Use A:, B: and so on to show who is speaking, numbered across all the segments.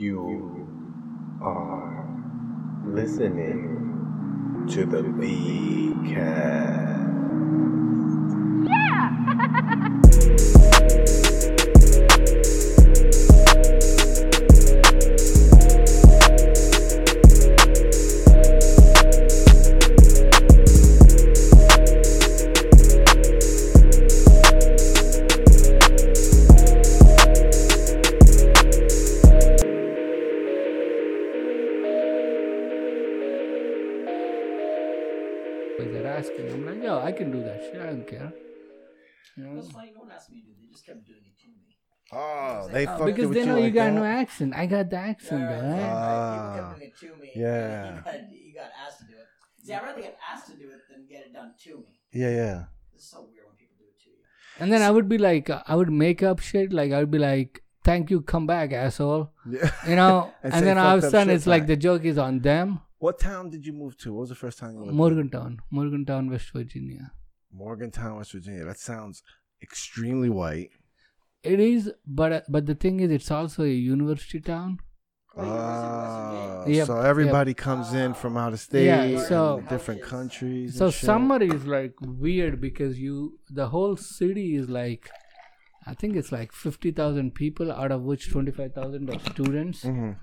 A: You are listening to the B Cast.
B: But
C: asked me to They just kept doing it to me.
D: Oh, they
B: Uh,
D: fucked
B: because
D: with
B: they
D: you
B: know
D: like
B: you got
D: that?
B: no accent. I got the accent,
C: Yeah, right,
B: right?
C: right.
D: Ah,
C: People kept doing it to me.
D: yeah.
C: You got, you got asked to do it. See, I'd rather get asked to do it than get it done to me.
D: Yeah, yeah.
C: This is so weird when people do it to you.
B: And then I would be like, uh, I would make up shit. Like, I would be like, thank you, come back, asshole.
D: Yeah.
B: You know?
D: And
B: and then all of a sudden,
D: shit
B: it's like the joke is on them.
D: What town did you move to? What was the first time you lived?
B: Morgantown. Morgantown, West Virginia.
D: Morgantown, West Virginia. That sounds extremely white.
B: It is, but uh, but the thing is, it's also a university town.
C: Well, you was in West
D: Ah,
B: Yep,
D: so everybody comes in from out of state,
B: Yeah, so-
D: different countries.
B: So
D: and
B: summer is like weird because you the whole city is like I think it's like fifty thousand people out of which twenty five thousand are students
D: Mhm.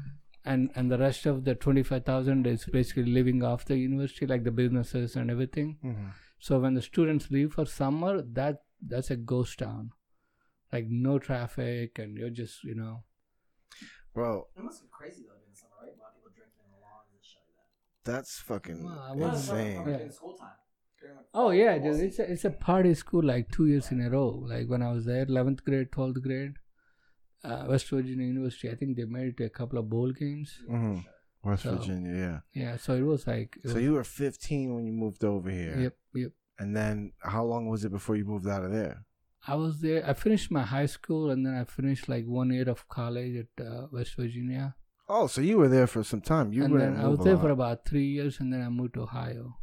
B: and and the rest of the twenty five thousand is basically living off the university like the businesses and everything.
D: Mhm.
B: So when the students leave for summer that that's a ghost town. Like no traffic and you're just you know
D: bro,
C: It must be crazy though during the summer, right? A lot of people drinking in the lawns and shit like that.
D: that's fucking
B: Well, I wasn't-
C: it's probably-
D: insane.
C: probably
B: Yeah.
C: school time.
B: Oh yeah, dude. It's a, it's a party school like two years in a row. Like when I was there, eleventh grade, twelfth grade, uh, West Virginia University. I think they made it to a couple of bowl games.
D: Mhm. West
B: So-
D: Virginia, yeah.
B: Yeah, so it was like. It
D: So
B: was-
D: you were 15 when you moved over here.
B: Yep, yep.
D: And then how long was it before you moved out of there?
B: I was there. I finished my high school and then I finished like one year of college at uh, West Virginia.
D: Oh, so you were there for some time. You were
B: I was there for about three years and then I moved to Ohio,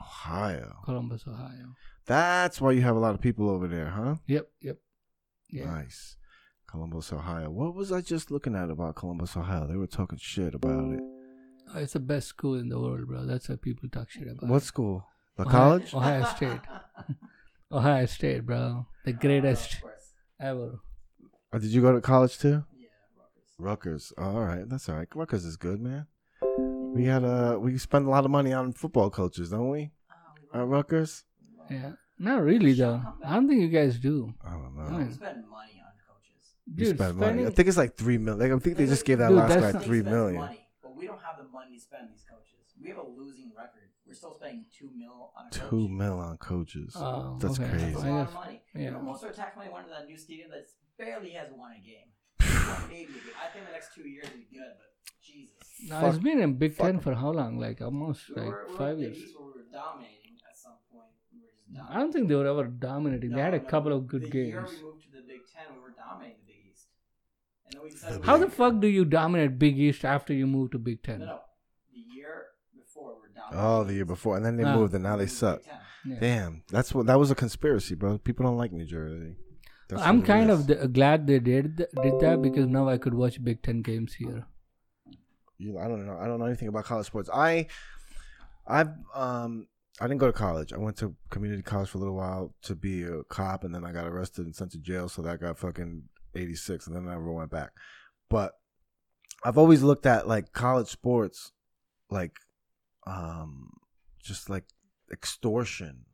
D: Ohio.
B: Columbus, Ohio.
D: That's why you have a lot of people over there, huh?
B: Yep, yep. Yeah.
D: Nice. Columbus, Ohio. What was I just looking at about Columbus, Ohio? They were talking shit about it.
B: Uh, It's the best school in the world, bro. That's why people talk shit about. It.
D: What
B: it.
D: school? The
B: Ohio-
D: college?
B: Ohio State. Ohio State, bro. The greatest
C: Of
B: ever.
D: Or did you go to college too?
C: Yeah, Rutgers.
D: Rutgers. Oh, all right, that's all right. Rutgers is good, man. We had uh we spend a lot of money on football coaches, don't we?
C: Oh,
D: At Rutgers?
B: Yeah. Not really though. I don't think you guys do.
D: I don't know.
B: Oh,
C: We spend money on coaches.
D: We
B: Dude,
D: spend money. I think it's like three million. I think they just gave that
B: Dude,
D: last guy
B: not-
D: three
C: They spend
D: million.
C: Money, but we don't have the money to spend these coaches. We have a losing record. We're still spending two mil on a coach.
D: Two mil on coaches.
B: Oh,
D: That's
B: okay.
D: crazy.
C: That's a
B: I
C: lot of money.
B: yeah.
C: You know, most of our tax money went to that new stadium that barely has won a game. Maybe. I think the next two years will be good, but Jesus.
B: No, it's been in Big
D: fuck
B: Ten
D: 'em.
B: for how long? Like almost
C: We
B: like
C: we were
B: five years.
C: Where we were dominating at some point. We were just dominating.
B: I don't think they were ever dominating. they had a
C: no,
B: couple of good
C: the
B: games.
C: year we moved to the Big Ten, we were dominating the Big East. And then we decided
B: How
C: we-
B: the fuck do you dominate Big East after you move to Big Ten?
C: No, no. The year before, we we're dominating.
D: Oh, the year before, and then they
B: Ah.
D: moved, and now they suck.
B: Yeah.
D: Damn, that's what that was a conspiracy, bro. People don't like New Jersey. That's
B: I'm
D: what it
B: kind
D: is.
B: of th- glad they did th- did that because now I could watch Big Ten games here.
D: You, I don't know. I don't know anything about college sports. I, I, um, I didn't go to college. I went to community college for a little while to be a cop, and then I got arrested and sent to jail. So that got fucking eighty six, and then I never went back. But I've always looked at like college sports, like, um, just like extortion,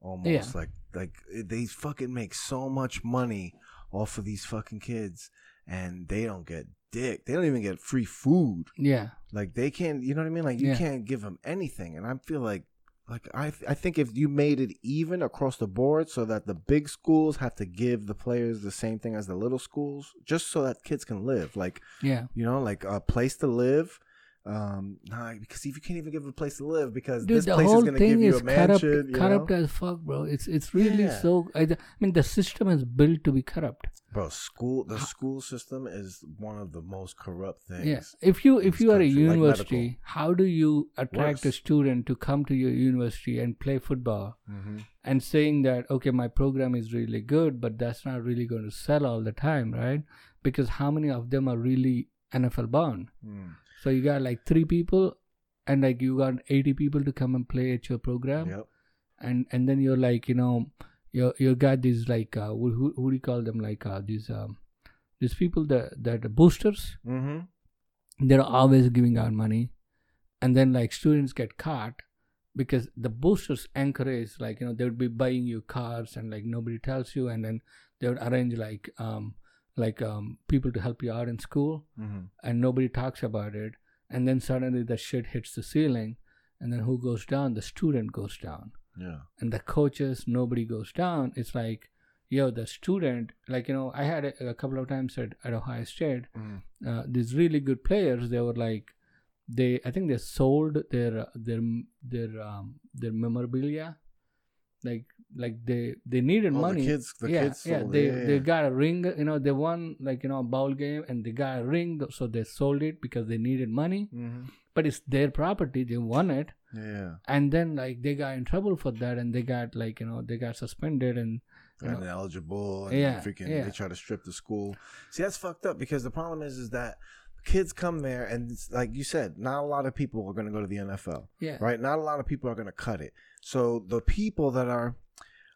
D: almost
B: Yeah.
D: like like they fucking make so much money off of these fucking kids, and they don't get dick. They don't even get free food.
B: Yeah.
D: Like they can't, you know what I mean? Like you
B: Yeah.
D: can't give them anything, and I feel like, like I, I think if you made it even across the board, so that the big schools have to give the players the same thing as the little schools, just so that kids can live, like
B: Yeah.
D: you know, like a place to live. Um, nah, because if you can't even give a place to live, because
B: Dude,
D: this
B: the
D: place
B: whole
D: is gonna give
B: thing
D: you
B: is
D: a
B: corrupt,
D: mansion, you
B: corrupt as fuck, bro. It's it's really
D: Yeah.
B: so. I, I mean, the system is built to be corrupt.
D: Bro, school, the school system is one of the most corrupt things.
B: Yeah. If you if you are a
D: country, like
B: university, how do you attract a student to come to your university and play football?
D: hmm
B: and saying that okay my program is really good but that's not really going to sell all the time right because how many of them are really NFL bound.
D: Mm.
B: So you got like three people, and like you got eighty people to come and play at your program,
D: Yep.
B: and and then you're like you know you you got these like uh, who, who who do you call them? Like uh, these um these people that that are boosters.
D: Mm-hmm.
B: they're always giving out money. And then like students get caught because the boosters encourage like you know they would be buying you cars and like nobody tells you. And then they would arrange like um like um people to help you out in school
D: Mm-hmm.
B: and nobody talks about it and then suddenly the shit hits the ceiling and then who goes down the student goes down
D: Yeah.
B: and the coaches nobody goes down it's like yo the student like you know i had it a couple of times at, at ohio state
D: Mm.
B: uh, these really good players they were like they i think they sold their their their um their memorabilia like like they they needed
D: Oh,
B: money
D: the kids, the
B: yeah
D: kids
B: yeah they.
D: Yeah,
B: they got a ring you know they won like you know a bowl game and they got a ring so they sold it because they needed money
D: Mhm.
B: but it's their property they won it
D: Yeah.
B: and then like they got in trouble for that and they got like you know they got suspended and you know,
D: Ineligible. And
B: Yeah,
D: Freaking.
B: yeah.
D: They try to strip the school. See, that's fucked up because the problem is, is that kids come there and it's like you said, not a lot of people are going to go to the NFL.
B: yeah
D: right? Not a lot of people are going to cut it. So the people that are,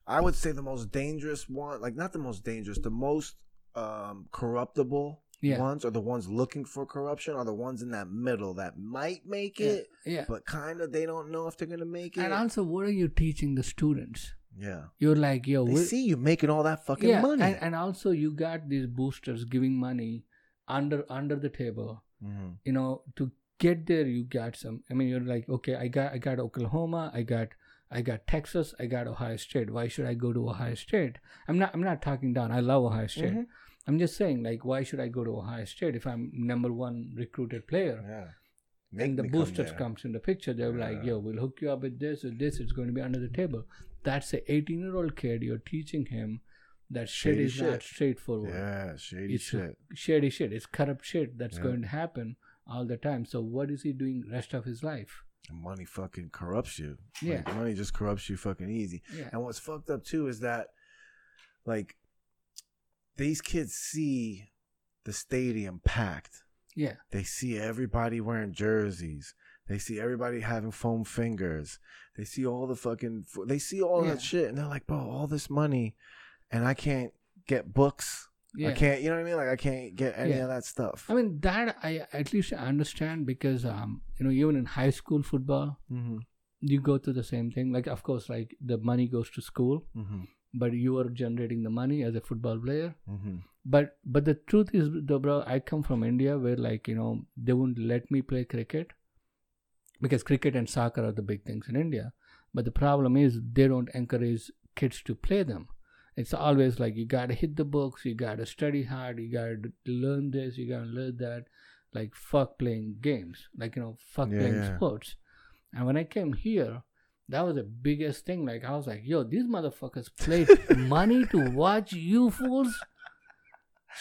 D: I would say, the most dangerous one, like not the most dangerous, the most um, corruptible
B: Yeah.
D: ones, or the ones looking for corruption, are the ones in that middle that might make it,
B: yeah.
D: but kind of they don't know if they're going to make it.
B: and also what are you teaching the students
D: yeah,
B: you're like yo
D: they
B: we-
D: see you making all that fucking
B: yeah
D: money.
B: And, and also you got these boosters giving money under under the table
D: Mhm.
B: you know to get there you got some i mean you're like okay i got i got oklahoma i got i got texas i got ohio state. Why should i go to ohio state? I'm not i'm not talking down. I love ohio state.
D: Mhm.
B: i'm just saying like why should i go to ohio state if i'm number one recruited player?
D: Yeah, Make
B: and the
D: me come
B: boosters comes in the picture. They're like yo we'll hook you up with this or this. It's going to be under the table. That's a 18 year old kid. You're teaching him that shit
D: Shady
B: is not
D: shit.
B: straightforward.
D: Yeah, shady
B: it's
D: shit.
B: shady shit. It's corrupt shit that's
D: Yeah.
B: going to happen all the time. So what is he doing rest of his life
D: money fucking corrupts you.
B: Yeah.
D: Like, money just corrupts you fucking easy.
B: yeah
D: And what's fucked up too is that, like, these kids see the stadium packed.
B: yeah
D: They see everybody wearing jerseys. They see everybody having foam fingers. They see all the fucking. They see all
B: Yeah.
D: that shit, and they're like, "Bro, all this money, and I can't get books.
B: Yeah
D: I can't. You know what I mean? Like, I can't get any
B: Yeah.
D: of that stuff."
B: i mean that i at least understand because um you know even in high school football
D: mm-hmm.
B: you go through the same thing like of course like the money goes to school
D: Mm-hmm.
B: but you are generating the money as a football player
D: Mm-hmm.
B: but but the truth is though bro i come from india where like you know they wouldn't let me play cricket because cricket and soccer are the big things in india but the problem is they don't encourage kids to play them it's always like you gotta hit the books you gotta study hard you gotta learn this you gotta learn that. Like fuck playing games like you know fuck
D: Yeah,
B: playing
D: yeah.
B: sports. And when i came here that was the biggest thing. Like i was like yo these motherfuckers paid money to watch you fools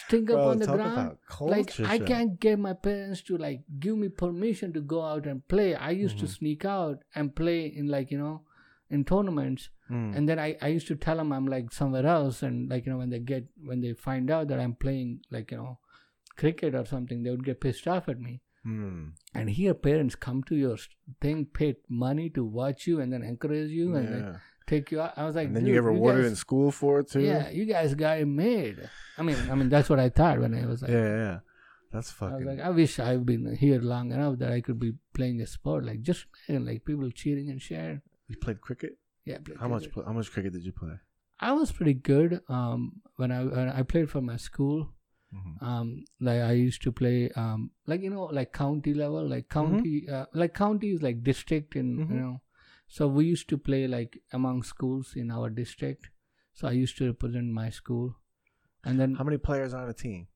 B: stink up
D: Bro,
B: on the ground? like i can't get my parents to like give me permission to go out and play. I used to
D: Mhm.
B: sneak out and play in like you know in tournaments
D: Mm.
B: and then I, I used to tell them i'm like somewhere else and like you know when they get when they find out that i'm playing like you know cricket or something they would get pissed off at me
D: Mm.
B: and here parents come to your thing pay money to watch you and then encourage you and then take you out i was like
D: and then you get rewarded in school for it too.
B: yeah you guys got it made i mean i mean that's what i thought when i was like
D: yeah, yeah. That's
B: I was
D: fucking.
B: like, I wish I've been here long enough that I could be playing a sport. Like, just imagine, like people cheering and sharing.
D: You played cricket?
B: Yeah, played
D: How much?
B: cricket.
D: pl- How much cricket did you play?
B: I was pretty good. Um, when I when I played for my school.
D: Mhm.
B: Um, like I used to play. Um, like you know, like county level, like county, uh, like county is like district in
D: Mhm.
B: you know. So we used to play like among schools in our district. So I used to represent my school, and then
D: How many players are on a team?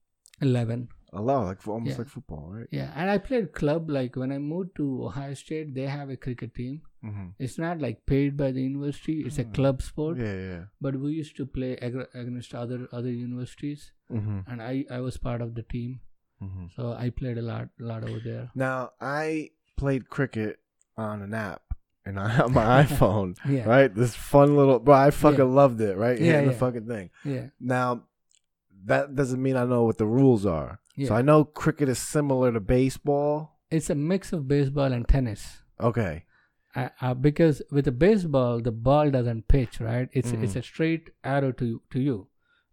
B: eleven.
D: A lot, like for, almost
B: Yeah.
D: like football, right?
B: Yeah, and I played club. Like when I moved to Ohio State, they have a cricket team.
D: Mm-hmm.
B: It's not like paid by the university. It's a
D: Mm.
B: club sport.
D: Yeah, yeah.
B: But we used to play ag- against other other universities,
D: Mm-hmm.
B: and I I was part of the team.
D: Mm-hmm.
B: So I played a lot a lot over there.
D: Now I played cricket on an app, and I have my iPhone.
B: Yeah.
D: Right, this fun little, bro. I fucking
B: Yeah.
D: loved it. Right,
B: Yeah,
D: hitting the fucking thing.
B: Yeah.
D: Now, that doesn't mean I know what the rules are.
B: Yeah.
D: So I know cricket is similar to baseball.
B: it's a mix of baseball and tennis.
D: Okay.
B: Uh, uh, because with the baseball, the ball doesn't pitch, right? It's
D: Mhm.
B: it's a straight arrow to to you.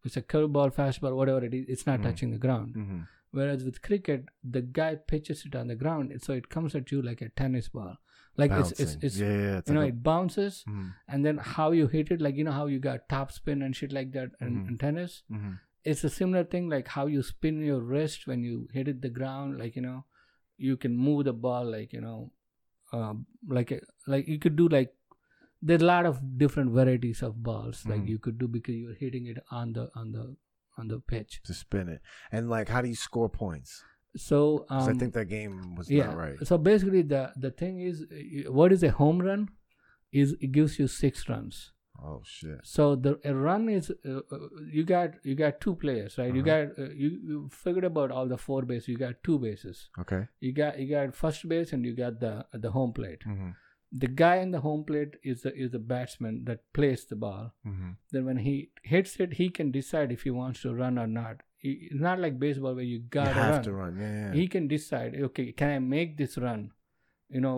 B: It's a curveball, fastball, whatever it is. It's not
D: Mhm.
B: touching the ground.
D: hmm
B: Whereas with cricket, the guy pitches it on the ground, so it comes at you like a tennis ball. Like it's it's, it's
D: yeah, yeah. It's
B: you know
D: like
B: it bounces,
D: a, Mhm,
B: and then how you hit it, like you know how you got top spin and shit like that in, in tennis.
D: mhm.
B: It's a similar thing, like how you spin your wrist when you hit it the ground. Like you know, you can move the ball, like you know, um, like a, like you could do like there's a lot of different varieties of balls like
D: Mhm.
B: you could do because you're hitting it on the on the on the pitch.
D: to spin it. And like, how do you score points?
B: So um, So
D: I think that game was
B: yeah
D: not right.
B: so basically the the thing is uh, what is a home run is it gives you six runs
D: Oh shit.
B: so the a run is uh, uh, you got you got two players right you
D: Uh-huh.
B: got uh, you, you figured about all the four bases you got two bases
D: Okay.
B: you got you got first base and you got the the home plate
D: hmm
B: the guy in the home plate is the is the batsman that plays the ball
D: hmm
B: then when he hits it he can decide if he wants to run or not He- it's not like baseball where you
D: You
B: gotta
D: have
B: run
D: to run. Yeah, yeah.
B: he can decide okay can i make this run you know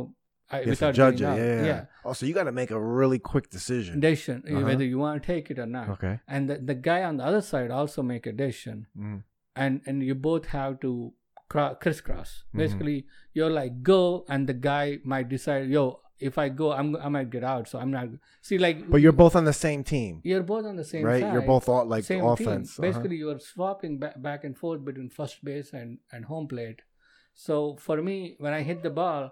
B: I,
D: He has
B: without
D: judge it.
B: getting
D: Yeah,
B: out.
D: yeah. Oh, so you got to make a really quick decision.
B: decision uh,
D: Uh-huh.
B: whether you want to take it or not
D: Okay.
B: and the, the guy on the other side also make a decision
D: Mhm.
B: and and you both have to cro- crisscross
D: Mhm.
B: basically you're like go and the guy might decide yo if i go i'm i might get out so i'm not see like
D: But you're both on the same team,
B: you're both on the same
D: right?
B: side
D: You're both all, like
B: same
D: offense.
B: team.
D: Uh-huh.
B: Basically, you are swapping back, back and forth between first base and, and home plate. So for me, when I hit the ball,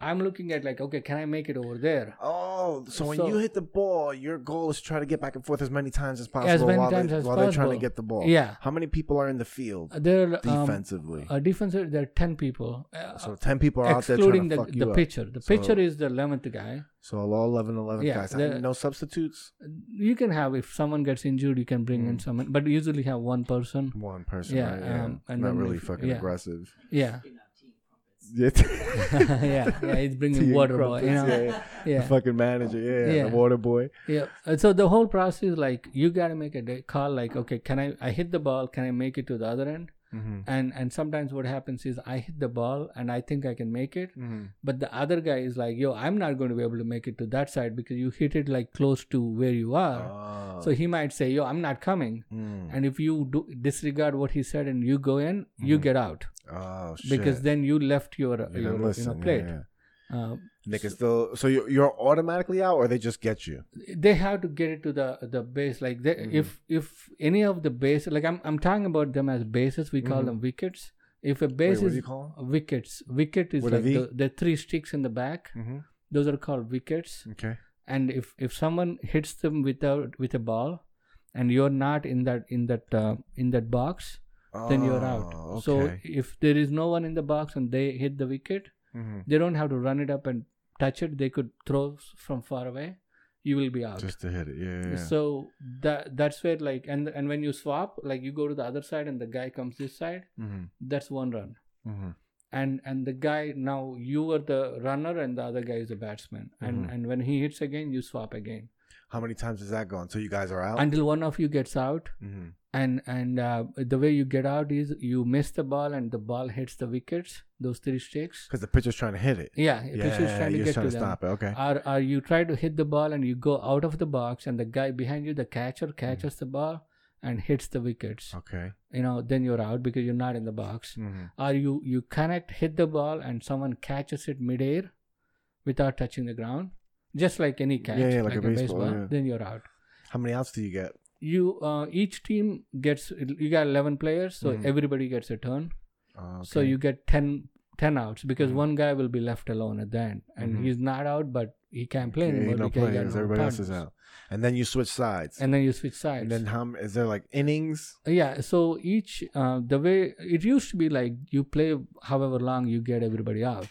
B: I'm looking at like, okay, can I make it over there?
D: Oh, so when
B: So-
D: you hit the ball, your goal is to try to get back and forth as many times as possible
B: As many
D: while,
B: times
D: they,
B: as
D: while they're trying to get the ball.
B: Yeah.
D: How many people are in the field
B: There are um,
D: defensively?
B: defensive. There are ten people, uh,
D: so 10 people are out there trying to
B: the
D: fuck you
B: the
D: up.
B: pitcher. The
D: So-
B: pitcher is the eleventh guy.
D: So all 11, 11
B: Yeah,
D: guys.
B: the-
D: no substitutes?
B: You can have if someone gets injured, you can bring in
D: Mm.
B: someone, but you usually have one person.
D: One person,
B: Yeah,
D: right? Yeah.
B: um, and
D: Not really
B: if-
D: fucking
B: yeah.
D: aggressive.
B: Yeah,
C: Speaking of team crumpets.
D: Yeah.
B: yeah. He's bringing water boy. You know,
D: yeah, yeah.
B: yeah.
D: The fucking manager, yeah,
B: Yeah.
D: the water boy.
B: Yeah. Uh, So the whole process is like you gotta make a day call like, okay, can I I hit the ball, can I make it to the other end?
D: Mm-hmm.
B: And and sometimes what happens is I hit the ball and I think I can make it,
D: Mm-hmm.
B: but the other guy is like, yo, I'm not going to be able to make it to that side because you hit it like close to where you are.
D: Oh.
B: So he might say, yo, I'm not coming.
D: Mm.
B: And if you do disregard what he said and you go in, you
D: Mhm.
B: get out
D: oh, shit.
B: because then you left your
D: You
B: your you know
D: yeah,
B: plate.
D: yeah.
B: Uh,
D: They can still. So you're, you're automatically out, or they just get you?
B: they have to get it to the the base like they,
D: Mhm.
B: if if any of the base like i'm i'm talking about them as bases we call
D: Mhm.
B: them wickets if a
D: Wait,
B: base
D: what do
B: is
D: you call
B: wickets wicket is
D: a
B: like the, the three sticks in the back
D: Mm-hmm.
B: those are called wickets
D: Okay.
B: and if if someone hits them without with a ball and you're not in that in that uh, in that box then you're out
D: Oh,
B: so if there is no one in the box and they hit the wicket
D: Mhm.
B: they don't have to run it up and touch it they could throw from far away you will be out
D: just to hit it, yeah. yeah,
B: so that that's where like and and when you swap like you go to the other side and the guy comes this side
D: mm-hmm.
B: that's one run
D: Mm-hmm.
B: and and the guy now you are the runner and the other guy is the batsman and
D: Mhm.
B: and when he hits again you swap again
D: How many times is that going? until you guys are out?
B: until one of you gets out
D: mm-hmm.
B: and and uh, the way you get out is you miss the ball and the ball hits the wickets those three sticks
D: Because the pitcher's trying to hit it.
B: yeah,
D: Yeah,
B: just trying to get
D: trying
B: to
D: to
B: them
D: stop it. Okay.
B: or, or you try to hit the ball and you go out of the box and the guy behind you the catcher catches the ball and hits the wickets
D: Okay.
B: you know then you're out because you're not in the box
D: Mm-hmm.
B: or you you connect hit the ball and someone catches it midair without touching the ground just like any catch
D: Yeah, yeah, like a baseball, yeah.
B: then you're out
D: How many outs do you get?
B: you uh, each team gets you got 11 players so
D: Mhm.
B: everybody gets a turn
D: Oh,
B: so you get 10 10 outs because
D: Mhm.
B: one guy will be left alone at the end and
D: Mhm.
B: he's not out but he can't play
D: Yeah,
B: anymore
D: no
B: because
D: players. Everybody else is out, and then you switch sides.
B: and then you switch sides
D: And then how is there like innings?
B: yeah so each uh, the way it used to be like you play however long you get everybody out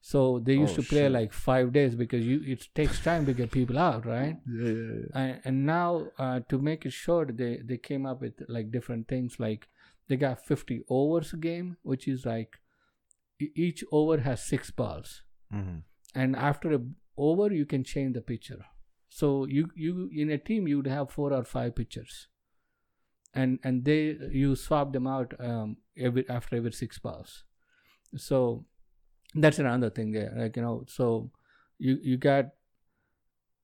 B: so they used
D: Oh,
B: to play
D: shit.
B: like five days because you it takes time to get people out right
D: Yeah, yeah, yeah.
B: and, and now uh, to make it short they they came up with like different things like they got 50 overs game which is like each over has six balls
D: Mm-hmm.
B: and after a over you can change the pitcher so you you in a team you would have four or five pitchers and and they you swap them out um, every after every six balls. So that's another thing there. Like you know, so you you got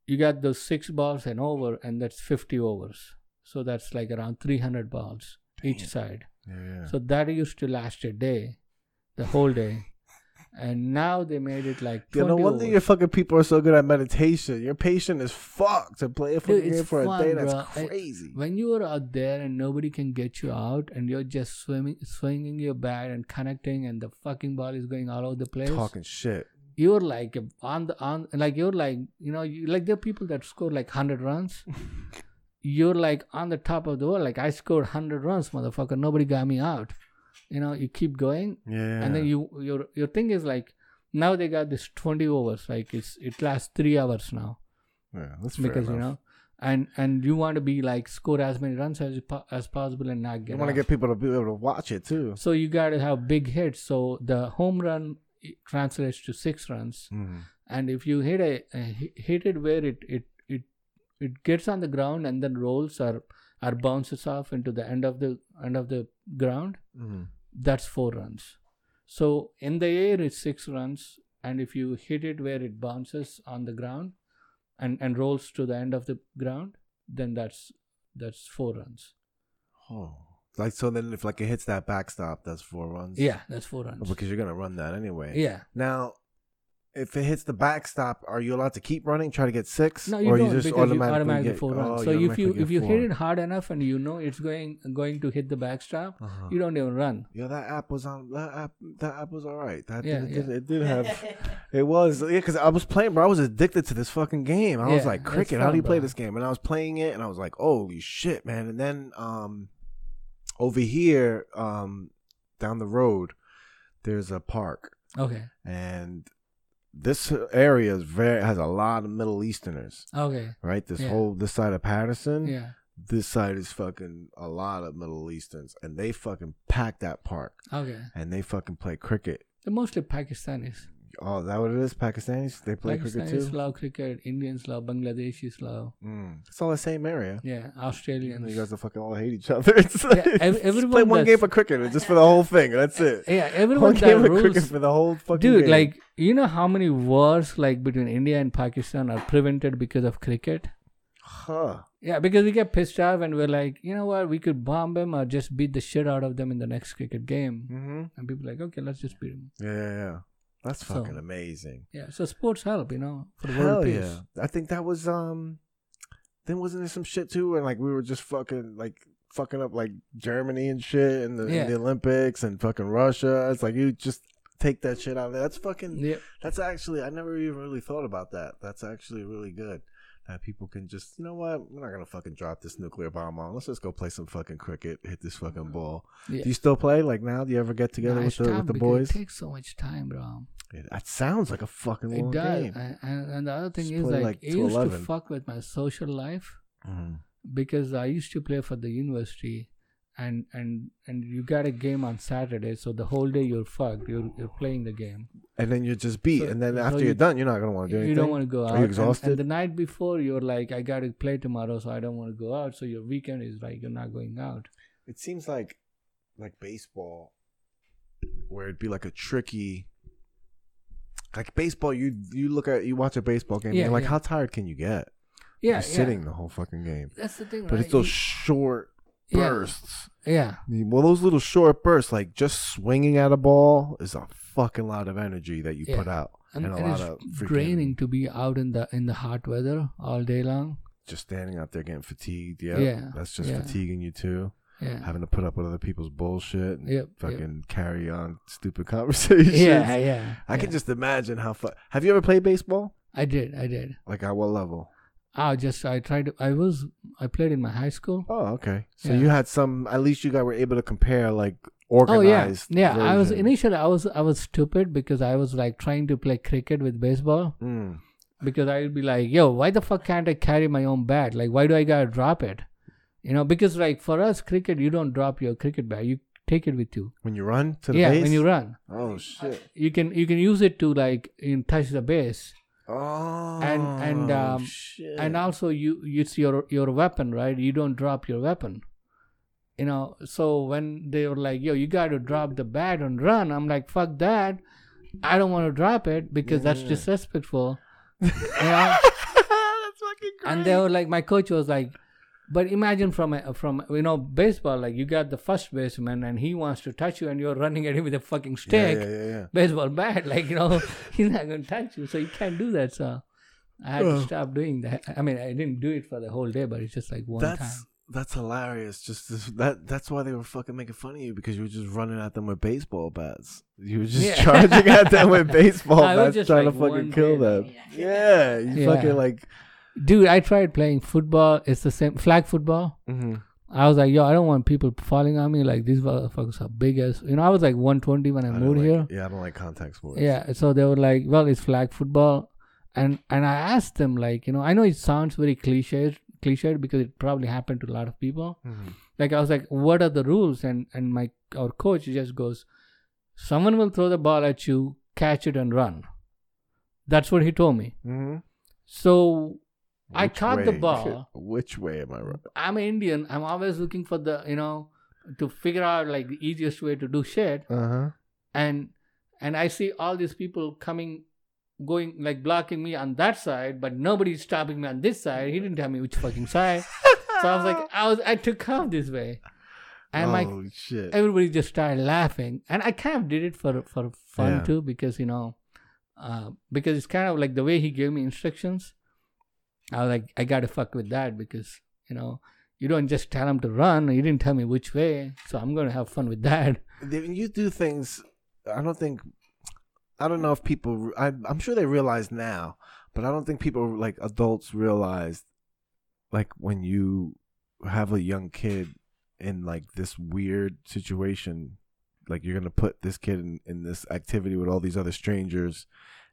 B: you got those six balls and over, and that's fifty overs. So that's like around three hundred balls each side.
D: Yeah, yeah.
B: So that used to last a day, the whole day. And now they made it like 20
D: no wonder
B: overs.
D: your fucking people are so good at meditation. Your patient is fucked to play a fucking
B: Dude,
D: game for
B: fun,
D: a day. That's
B: bro. I-
D: crazy.
B: when you are out there and nobody can get you out and you're just swimming swinging your bat and connecting and the fucking ball is going all over the place
D: Talking shit.
B: you're like on the on like you're like you know you, like there are people that score like 100 runs you're like on the top of the world like i scored 100 runs motherfucker nobody got me out you know you keep going
D: Yeah.
B: and then you your your thing is like now they got this 20 overs like it's it lasts 3 hours now
D: yeah, that's
B: because you know and and you want to be like score as many runs as as possible and not get
D: You want to get people to be able to watch it too.
B: so you got to have big hits so the home run translates to six runs
D: Mm.
B: and if you hit a, a hit it where it it it it gets on the ground and then rolls or or bounces off into the end of the end of the ground
D: Mm.
B: that's four runs so in the air it's six runs and if you hit it where it bounces on the ground and and rolls to the end of the ground then that's that's four runs
D: Oh. Like so then if like it hits that backstop, that's four runs.
B: yeah that's four runs
D: Because you're gonna run that anyway.
B: yeah
D: Now, if it hits the backstop, are you allowed to keep running, try to get six?
B: no you
D: or
B: don't
D: you just
B: because
D: automatically,
B: you automatically
D: get,
B: four runs
D: oh,
B: so if you if you
D: get
B: hit it hard enough and you know it's going going to hit the backstop
D: Uh-huh.
B: you don't even run
D: Yeah, that app was on. That app, that app was all right. That
B: Yeah,
D: did, it. Did, it did have. It was yeah, because I was playing, bro. I was addicted to this fucking game. I was like,
B: it's
D: cricket. How do
B: fun,
D: you play
B: bro.
D: this game? And I was playing it, and I was like, holy shit, man. And then um, over here, um, down the road, there's a park,
B: okay
D: and this area is very has a lot of Middle Easterners.
B: okay
D: Right, this
B: Yeah.
D: whole this side of Paterson,
B: yeah
D: this side is fucking a lot of Middle Easterns, and they fucking pack that park,
B: okay
D: and they fucking play cricket.
B: they're mostly pakistanis
D: Oh, that what it is? Pakistanis? They play cricket
B: pakistanis
D: too?
B: love cricket indians love bangladeshis love
D: Mm. It's all the same area.
B: yeah australians
D: you guys are fucking all hate each other. It's like,
B: Yeah, ev-
D: just
B: everyone
D: play one game of cricket it's just for the whole thing. That's it.
B: yeah everyone
D: One
B: game
D: of cricket for the whole fucking
B: dude
D: game.
B: like you know how many wars like between india and pakistan are prevented because of cricket
D: huh?
B: yeah because we get pissed off and we're like you know what we could bomb them or just beat the shit out of them in the next cricket game
D: Mm-hmm.
B: and people are like okay let's just beat them
D: Yeah, yeah, yeah. That's
B: So-
D: fucking amazing.
B: yeah so sports help you know for the
D: Hell
B: world peace
D: yeah! I think that was um. Then wasn't there some shit too, and like we were just fucking like fucking up like Germany and shit, and the,
B: Yeah.
D: in the Olympics and fucking Russia. It's like you just take that shit out of there. That's fucking.
B: yeah
D: That's actually I never even really thought about that. That's actually really good. That people can just you know what we're not gonna fucking drop this nuclear bomb on. Let's just go play some fucking cricket, hit this fucking ball.
B: yeah
D: Do you still play like now? Do you ever get together with the with the boys?
B: it takes so much time bro
D: It- that sounds like a fucking
B: it
D: long
B: does
D: game.
B: and, and, and the other thing
D: Just
B: is like,
D: like,
B: it used
D: 11.
B: to fuck with my social life
D: Mhm.
B: because I used to play for the university, and and and you got a game on Saturday, so the whole day you're fucked. You're you're playing the game.
D: And then you're just beat,
B: So-
D: and then
B: so
D: after
B: you-
D: you're done, you're not gonna want to do anything.
B: You don't want to go
D: Are
B: out.
D: you exhausted?
B: And, the night before, you're like, I got to play tomorrow, so I don't want to go out. So your weekend is like you're not going out.
D: It seems like like baseball, where it'd be like a tricky. Like baseball, you you look at you watch a baseball game,
B: Yeah,
D: and like
B: yeah.
D: how tired can you get?
B: Yeah,
D: You're
B: yeah.
D: sitting the whole fucking game,
B: That's the thing,
D: but
B: right?
D: it's those
B: You-
D: short. Bursts.
B: yeah,
D: Well, those little short bursts, like just swinging at a ball, is a fucking lot of energy that you
B: Yeah.
D: put out,
B: and,
D: and, a lot of freaking
B: draining to be out in the in the hot weather all day long.
D: just standing out there getting fatigued. Yeah,
B: Yeah,
D: that's just
B: yeah.
D: fatiguing you too.
B: Yeah,
D: Having to put up with other people's bullshit. And
B: Yep, yep.
D: fucking carry on stupid conversations.
B: yeah, yeah.
D: I can just imagine how. Fu- Have you ever played baseball?
B: I did, I did.
D: Like at what level?
B: I just I tried. To, I was I played in my high school.
D: Oh, okay. So
B: Yeah.
D: you had some. At least you guys were able to compare like organized.
B: Oh yeah, yeah. I was initially I was I was stupid because I was like trying to play cricket with baseball
D: Mm.
B: because I would be like, yo, why the fuck can't I carry my own bat? Like, why do I gotta drop it? You know, because like for us cricket, you don't drop your cricket bat. You take it with you.
D: When you run to the
B: yeah,
D: base.
B: when you run,
D: Oh shit.
B: you can you can use it to like in touch the base,
D: Oh.
B: and, um,
D: Oh, shit.
B: and also you it's your your weapon, right? You don't drop your weapon. you know, so when they were like, "Yo, you got to drop the bat and run," I'm like, "Fuck that! I don't want to drop it because that's disrespectful." you know?
D: That's fucking great.
B: and they were like, my coach was like, "But imagine from a, from you know baseball, like you got the first baseman and he wants to touch you, and you're running at him with a fucking stick,
D: yeah, yeah, yeah.
B: baseball bat, like you know, he's not gonna touch you, so you can't do that." So. I had to stop doing that. I mean, I didn't do it for the whole day, but it's just like one
D: That's
B: time.
D: that's hilarious. Just this, that that's why they were fucking making fun of you because you were just running at them with baseball bats. You were just
B: Yeah.
D: charging at them with baseball
B: I
D: bats,
B: just
D: trying
B: like
D: to fucking kill
B: day,
D: them.
C: like-
D: Yeah, you
B: Yeah.
D: fucking like.
B: Dude, I tried playing football. It's the same flag football.
D: mhm.
B: I was like, yo, I don't want people falling on me. Like these motherfuckers are big as you know. I was like 120 when I,
D: I
B: moved
D: like-
B: here.
D: Yeah, I don't like contact sports.
B: Yeah, so they were like, well, it's flag football, and and I asked them like, you know, I know it sounds very cliche, cliched because it probably happened to a lot of people.
D: Mhm.
B: Like I was like, what are the rules? And and my our coach just goes, someone will throw the ball at you, catch it and run. That's what he told me.
D: Mhm.
B: So I
D: Which
B: caught the ball.
D: Which way am I right?
B: I'm Indian. I'm always looking for the you know to figure out like the easiest way to do shit.
D: Uh huh.
B: And and I see all these people coming, going like blocking me on that side, but nobody's stopping me on this side. He didn't tell me which fucking side. so I was like, I was I took off this way, and like
D: oh shit.
B: everybody just started laughing, and I kind of did it for for fun
D: Yeah.
B: too because you know, uh, because it's kind of like the way he gave me instructions. I was like, I gotta fuck with that because you know you don't just tell him to run. You didn't tell me which way, so I'm gonna have fun with that.
D: You do things, I don't think. I don't know if people. I, I'm sure they realize now, but I don't think people like adults realize, like when you have a young kid in like this weird situation, like you're gonna put this kid in, in this activity with all these other strangers,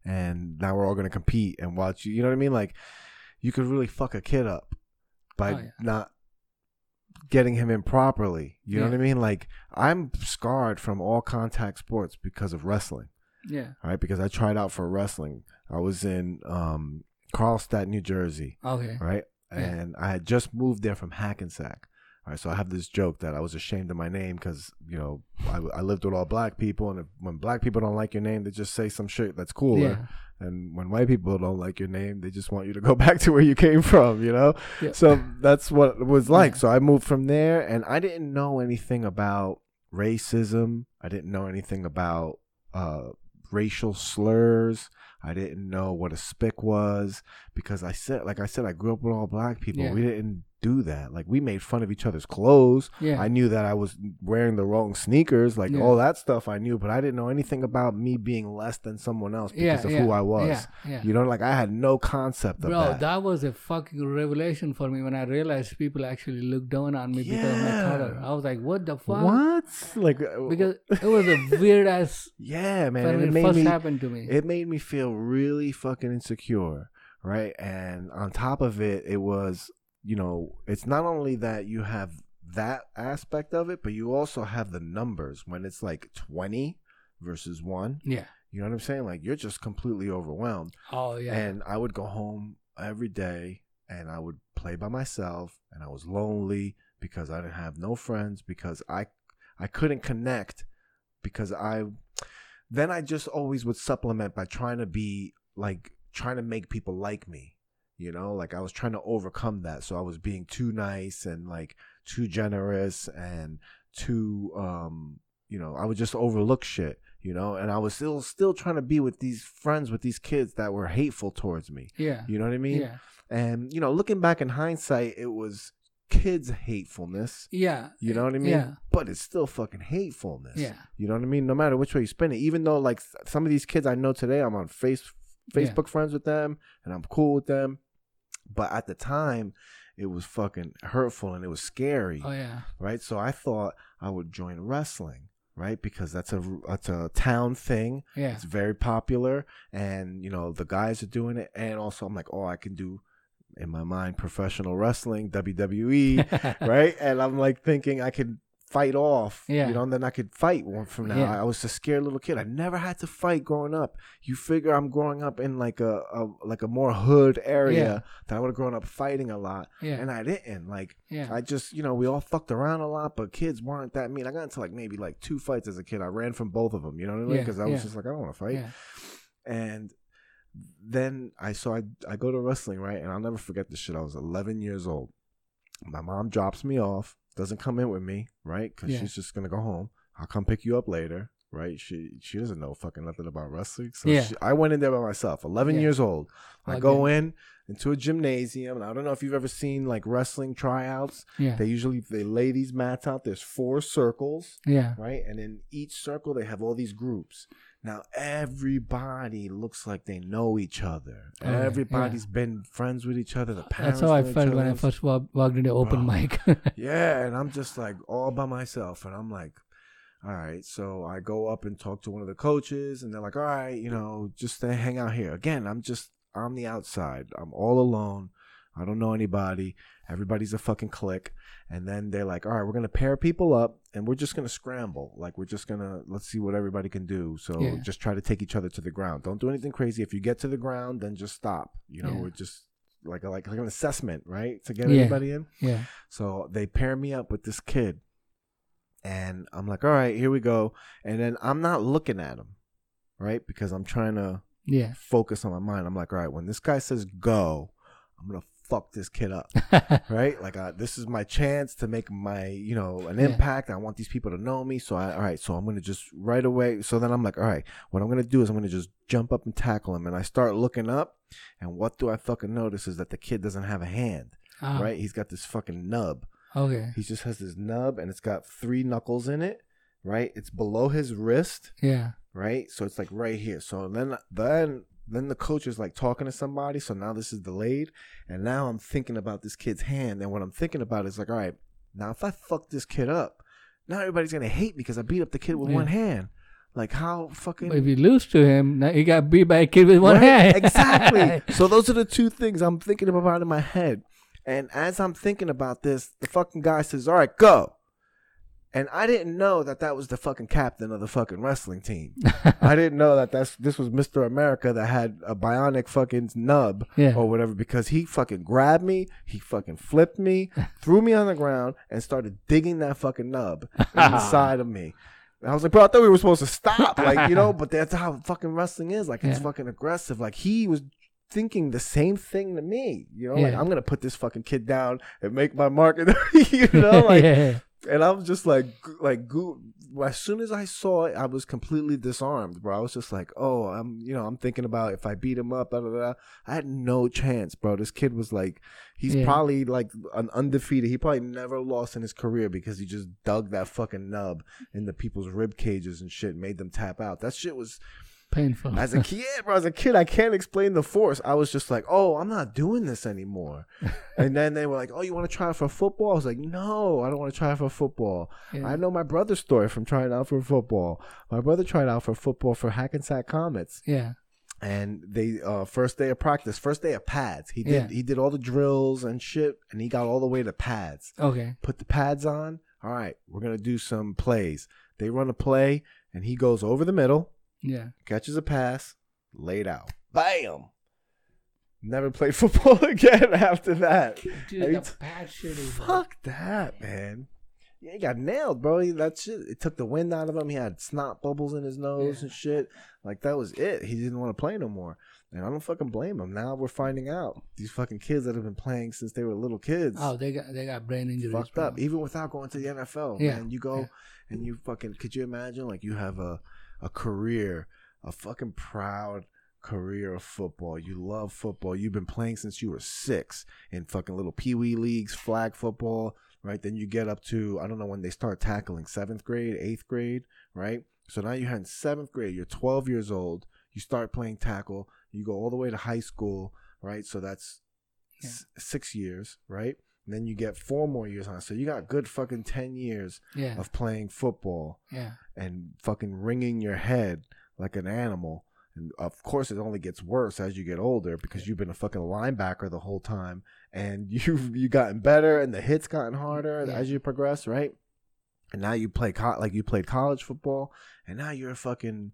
D: and now we're all gonna compete and watch you. You know what I mean? Like you could really fuck a kid up by
B: Oh, yeah.
D: not getting him in properly. You know what I mean? Like I'm scarred from all contact sports because of wrestling.
B: Yeah.
D: Right? Because I tried out for wrestling. I was in um Carlstadt, New Jersey,
B: Okay.
D: right?
B: Yeah.
D: And I had just moved there from Hackensack. All right, so I have this joke that I was ashamed of my name because you know I, I lived with all black people, and if, when black people don't like your name, they just say some shit that's cooler.
B: Yeah.
D: And when white people don't like your name, they just want you to go back to where you came from, you know?
B: Yeah.
D: So that's what it was like.
B: Yeah.
D: So I moved from there and I didn't know anything about racism. I didn't know anything about uh, racial slurs. I didn't know what a spick was because I said, like I said, I grew up with all black people. We didn't do that. Like we made fun of each other's clothes.
B: Yeah.
D: I knew that I was wearing the wrong sneakers, like
B: Yeah.
D: all that stuff I knew, but I didn't know anything about me being less than someone else because
B: yeah,
D: of
B: yeah,
D: who I was. You know, like I had no concept of
B: Bro,
D: that.
B: that. was a fucking revelation for me when I realized people actually looked down on me because of my color. I was like, what the fuck?
D: What? Like uh,
B: Because it was a weird ass
D: yeah, man,
B: when
D: and
B: it,
D: it made
B: first
D: me
B: happened to me.
D: it made me feel really fucking insecure, right? And on top of it, it was, you know, it's not only that you have that aspect of it, but you also have the numbers when it's like 20 versus 1.
B: yeah.
D: You know what I'm saying? Like you're just completely overwhelmed.
B: Oh yeah.
D: And I would go home every day and I would play by myself and I was lonely because I didn't have no friends because I I couldn't connect because I then I just always would supplement by trying to be like trying to make people like me. You know, like I was trying to overcome that. So I was being too nice and like too generous and too um you know, I would just overlook shit, you know, and I was still still trying to be with these friends with these kids that were hateful towards me.
B: yeah.
D: You know what I mean?
B: yeah.
D: And you know, looking back in hindsight, it was kids' hatefulness.
B: Yeah.
D: You know what I mean?
B: Yeah.
D: But it's still fucking hatefulness.
B: Yeah.
D: You know what I mean? No matter which way you spin it, even though like some of these kids I know today, I'm on face
B: Yeah.
D: Facebook friends with them and I'm cool with them. But at the time, it was fucking hurtful and it was scary
B: Oh yeah.
D: right? So I thought I would join wrestling, right? Because that's a that's a town thing.
B: Yeah.
D: It's very popular, and you know the guys are doing it. And also, I'm like, oh, I can do in my mind professional wrestling, WWE, right? And I'm like thinking I could fight off.
B: Yeah.
D: You know, and then I could fight one from now.
B: Yeah.
D: I, was a scared little kid. I never had to fight growing up. You figure I'm growing up in like a, a like a more hood area
B: Yeah.
D: that I would have grown up fighting a lot,
B: Yeah.
D: and I didn't. Like
B: yeah.
D: I just, you know, we all fucked around a lot, but kids weren't that mean. I got into like maybe like two fights as a kid. I ran from both of them. You know what I mean? Because I was just like, I don't want to fight and then I so I I go to wrestling right, and I'll never forget this shit. I was 11 years old. My mom drops me off, doesn't come in with me, right? Because
B: Yeah.
D: she's just gonna go home. I'll come pick you up later, right? She she doesn't know fucking nothing about wrestling, so
B: Yeah.
D: she, I went in there by myself. 11
B: Yeah.
D: years old. I go in into a gymnasium, and I don't know if you've ever seen like wrestling tryouts.
B: Yeah.
D: They usually they lay these mats out. There's four circles
B: Yeah.
D: right? And in each circle, they have all these groups. Now, everybody looks like they know each other.
B: Oh, yeah,
D: Everybody's been friends with each other. The parents.
B: That's how I felt when I first walked, into open
D: Bro.
B: mic.
D: Yeah, and I'm just like all by myself, and I'm like, all right. So I go up and talk to one of the coaches, and they're like, all right, you know, just stay, hang out here. Again, I'm just on the outside. I'm all alone. I don't know anybody. Everybody's a fucking clique. And then they're like, all right, we're gonna pair people up, and we're just gonna scramble. Like we're just gonna let's see what everybody can do. So
B: Yeah.
D: just try to take each other to the ground. Don't do anything crazy. If you get to the ground, then just stop. You know,
B: Yeah.
D: we're just like like like an assessment, right, to get
B: Yeah.
D: everybody in.
B: yeah.
D: So they pair me up with this kid. And I'm like, all right, here we go. And then I'm not looking at him, right? Because I'm trying to
B: Yeah.
D: focus on my mind. I'm like, all right, when this guy says go, I'm going to fuck this kid up, right? Like, uh, this is my chance to make my, you know, an
B: Yeah.
D: impact. I want these people to know me. So, I, all right, so I'm going to just right away. So then I'm like, all right, what I'm going to do is I'm going to just jump up and tackle him. And I start looking up. And what do I fucking notice is that the kid doesn't have a hand,
B: Ah,
D: right? He's got this fucking nub.
B: Okay.
D: He just has this nub and it's got three knuckles in it, right? It's below his wrist,
B: Yeah.
D: right? So it's like right here. So then then then the coach is like talking to somebody. So now this is delayed. And now I'm thinking about this kid's hand. And what I'm thinking about is like, all right, now if I fuck this kid up, now everybody's gonna hate me because I beat up the kid with
B: Yeah.
D: one hand. Like how fucking
B: But if you lose to him, now you got beat by a kid with one
D: Right?
B: hand.
D: exactly. So those are the two things I'm thinking about in my head. And as I'm thinking about this, the fucking guy says, "All right, go." And I didn't know that that was the fucking captain of the fucking wrestling team. I didn't know that that's this was Mr. America that had a bionic fucking nub
B: Yeah.
D: or whatever because he fucking grabbed me, he fucking flipped me, threw me on the ground, and started digging that fucking nub inside of me. And I was like, bro, I thought we were supposed to stop, like you know, but that's how fucking wrestling is. Like it's
B: Yeah.
D: fucking aggressive. Like he was thinking the same thing to me. You know, like
B: Yeah.
D: I'm gonna put this fucking kid down and make my mark. you know, like
B: yeah.
D: And I was just like, like. As soon as I saw it, I was completely disarmed, bro. I was just like, oh, I'm, you know, I'm thinking about if I beat him up, da, da, da. I had no chance, bro. This kid was like, he's
B: Yeah.
D: probably like an undefeated. He probably never lost in his career because he just dug that fucking nub in the people's rib cages and shit, made them tap out. That shit was
B: Painful.
D: as a kid, bro. As a kid, I can't explain the force. I was just like, oh, I'm not doing this anymore. and then they were like, oh, you want to try out for football? I was like, no, I don't want to try out for football.
B: Yeah.
D: I know my brother's story from trying out for football. My brother tried out for football for Hackensack Comets,
B: yeah.
D: and they uh, first day of practice, first day of pads. He did
B: Yeah.
D: he did all the drills and shit, and he got all the way to pads.
B: Okay.
D: Put the pads on. All right, we're gonna do some plays. They run a play, and he goes over the middle,
B: Yeah.
D: catches a pass, laid out, bam. Never played football again after that.
B: Dude, the
D: t-
B: bad shit is
D: Fuck that, man. Yeah, he got nailed, bro. He, that shit, it took the wind out of him. He had snot bubbles in his nose
B: Yeah.
D: and shit. Like that was it. He didn't want to play no more. And I don't fucking blame him. Now we're finding out these fucking kids that have been playing since they were little kids.
B: Oh, they got they got brain injuries.
D: fucked
B: bro.
D: up. Even without going to the NFL,
B: Yeah,
D: man. You go
B: yeah.
D: and you fucking could you imagine like you have a a career, a fucking proud career of football. You love football. You've been playing since you were six in fucking little pee wee leagues, flag football, right? Then you get up to I don't know when they start tackling, seventh grade, eighth grade, right? So now you're in seventh grade, you're twelve years old, you start playing tackle, you go all the way to high school, right? So that's
B: Yeah.
D: s- six years, right? And then you get four more years on. So you got good fucking ten years
B: Yeah.
D: of playing football
B: Yeah.
D: and fucking wringing your head like an animal. And of course, it only gets worse as you get older because you've been a fucking linebacker the whole time, and you've you gotten better, and the hits gotten harder
B: Yeah.
D: as you progress, right? and now you play co- like you played college football, and now you're a fucking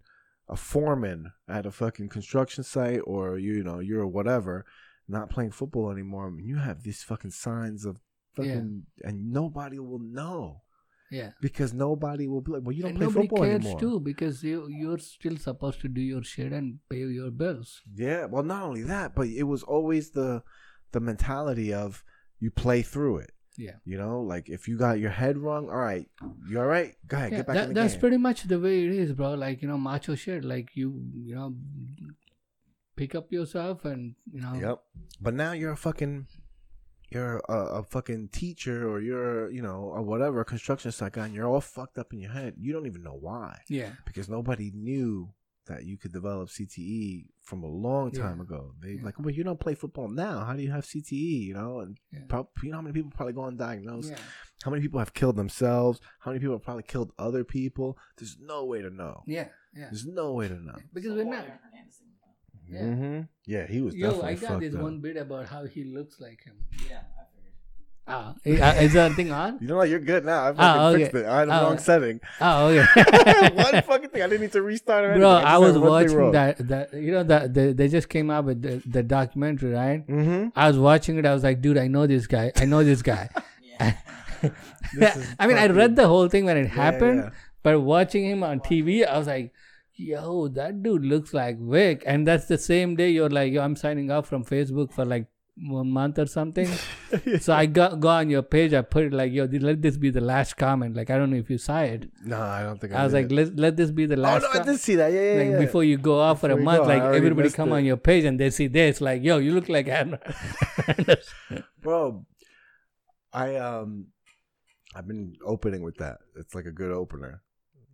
D: a foreman at a fucking construction site, or you, you know you're whatever, not playing football anymore. I mean, you have these fucking signs of fucking, and nobody will know
B: Yeah.
D: because nobody will be like, well, you don't
B: and
D: play
B: nobody
D: football
B: cares
D: anymore.
B: too because you you're still supposed to do your shit and pay your bills.
D: Yeah, well, not only that, but it was always the the mentality of you play through it.
B: Yeah.
D: You know, like if you got your head wrong, all right, you're all right? Go ahead,
B: Yeah,
D: get back
B: that,
D: in the
B: that's
D: game.
B: pretty much the way it is, bro. Like you know, macho shit. Like you, you know, pick up yourself and you know.
D: Yep. But now you're a fucking, you're a, a fucking teacher or you're, you know, or whatever, construction site guy, and you're all fucked up in your head. You don't even know why
B: Yeah.
D: because nobody knew that you could develop CTE from a long time
B: Yeah.
D: ago. They
B: Yeah.
D: like, well, you don't play football now. How do you have CTE? You know, and
B: Yeah.
D: prob- you know how many people probably go undiagnosed.
B: Yeah.
D: How many people have killed themselves? How many people have probably killed other people? There's no way to know.
B: Yeah. Yeah.
D: There's no way to know.
B: Because
C: So
B: we're
C: more
B: not.
C: Aaron Hernandez thing.
B: Yeah.
D: hmm Yeah, he was
B: Yo,
D: definitely
B: I got this
D: up.
B: one bit about how he looks like him.
C: Yeah, I figured.
B: Ah, is, uh, is that thing on?
D: You know what? You're good now. I fucking
B: Ah, okay.
D: fixed it. I had the
B: Ah,
D: wrong setting.
B: Oh, okay.
D: one fucking thing. I didn't need to restart or
B: Bro,
D: anything.
B: I
D: just
B: was
D: had one thing
B: watching that. That you know that the, they just came out with the, the documentary, right?
D: Mhm.
B: I was watching it. I was like, dude, I know this guy. I know this guy.
C: Yeah.
D: This
B: I mean, I read the whole thing when it
D: Yeah,
B: happened,
D: yeah.
B: but watching him on TV, I was like, yo, that dude looks like Vic. And that's the same day you're like, yo, I'm signing off from Facebook for like one month or something. so I got go on your page. I put it like, yo, let this be the last comment. Like, I don't know if you saw it.
D: No, I don't think I,
B: I was like, let let this be the last.
D: oh no, I did see that. Yeah, yeah,
B: like
D: yeah.
B: before you go off for a month,
D: go,
B: like everybody come
D: it.
B: on your page and they see this, like, yo, you look like Aaron.
D: bro. I um, I've been opening with that. It's like a good opener.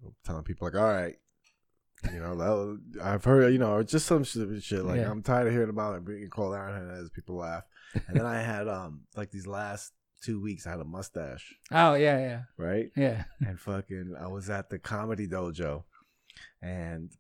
D: I'm telling people like, all right, you know, I've heard, you know, just some shit. shit like
B: Yeah.
D: I'm tired of hearing about it being called Aaron Hernandez. People laugh, and then I had um, like these last two weeks, I had a mustache,
B: oh yeah, yeah,
D: right?
B: yeah.
D: and fucking I was at the comedy dojo and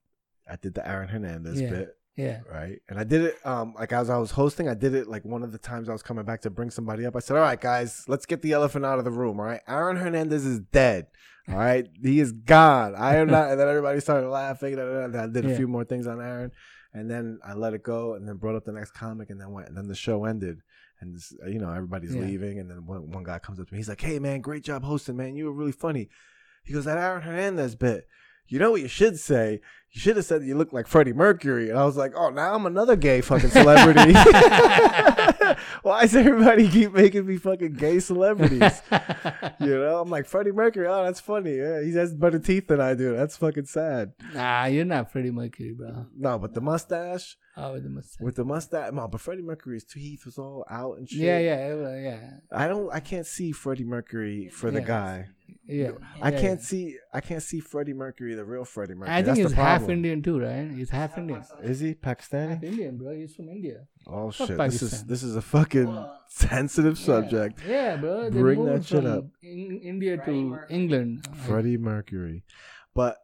D: I did the Aaron Hernandez
B: Yeah.
D: bit,
B: Yeah.
D: right? And I did it um like as I was hosting, I did it like one of the times I was coming back to bring somebody up. I said, All right, guys, let's get the elephant out of the room, all right? Aaron Hernandez is dead. All right. He is gone. I am not and then everybody started laughing. And I did a
B: Yeah.
D: few more things on Aaron. And then I let it go and then brought up the next comic and then went and then the show ended. And this, you know, everybody's
B: Yeah.
D: leaving, and then one, one guy comes up to me. He's like, "Hey, man, great job hosting, man. You were really funny." He goes, "That Aaron Hernandez bit. You know what you should say? You should have said you look like Freddie Mercury." And I was like, "Oh, now I'm another gay fucking celebrity." Why does everybody keep making me fucking gay celebrities? You know, I'm like Freddie Mercury. Oh, that's funny. Yeah, he has better teeth than I do. That's fucking sad.
B: Nah, you're not Freddie Mercury, bro.
D: No, but the mustache
B: Oh, with the mustache.
D: with the mustache. No, but Freddie Mercury's teeth was all out and shit.
B: Yeah, yeah, was- yeah,
D: I don't. I can't see Freddie Mercury for the
B: Yeah.
D: guy.
B: Yeah.
D: I
B: Yeah,
D: can't
B: yeah.
D: see. I can't see Freddie Mercury, the real Freddie Mercury.
B: I think
D: That's
B: he's half. Indian too, right? He's half Indian.
D: Is he
B: Half
D: Pakistani?
B: Indian, bro. He's from India.
D: Oh
B: Fuck
D: shit! This is this is a fucking
C: Well,
D: sensitive subject.
B: Yeah, yeah bro. They
D: Bring
B: moved
D: that shit
B: from
D: up.
B: In, India
C: Freddie
B: to
C: Mercury.
B: England.
D: Freddie Mercury, but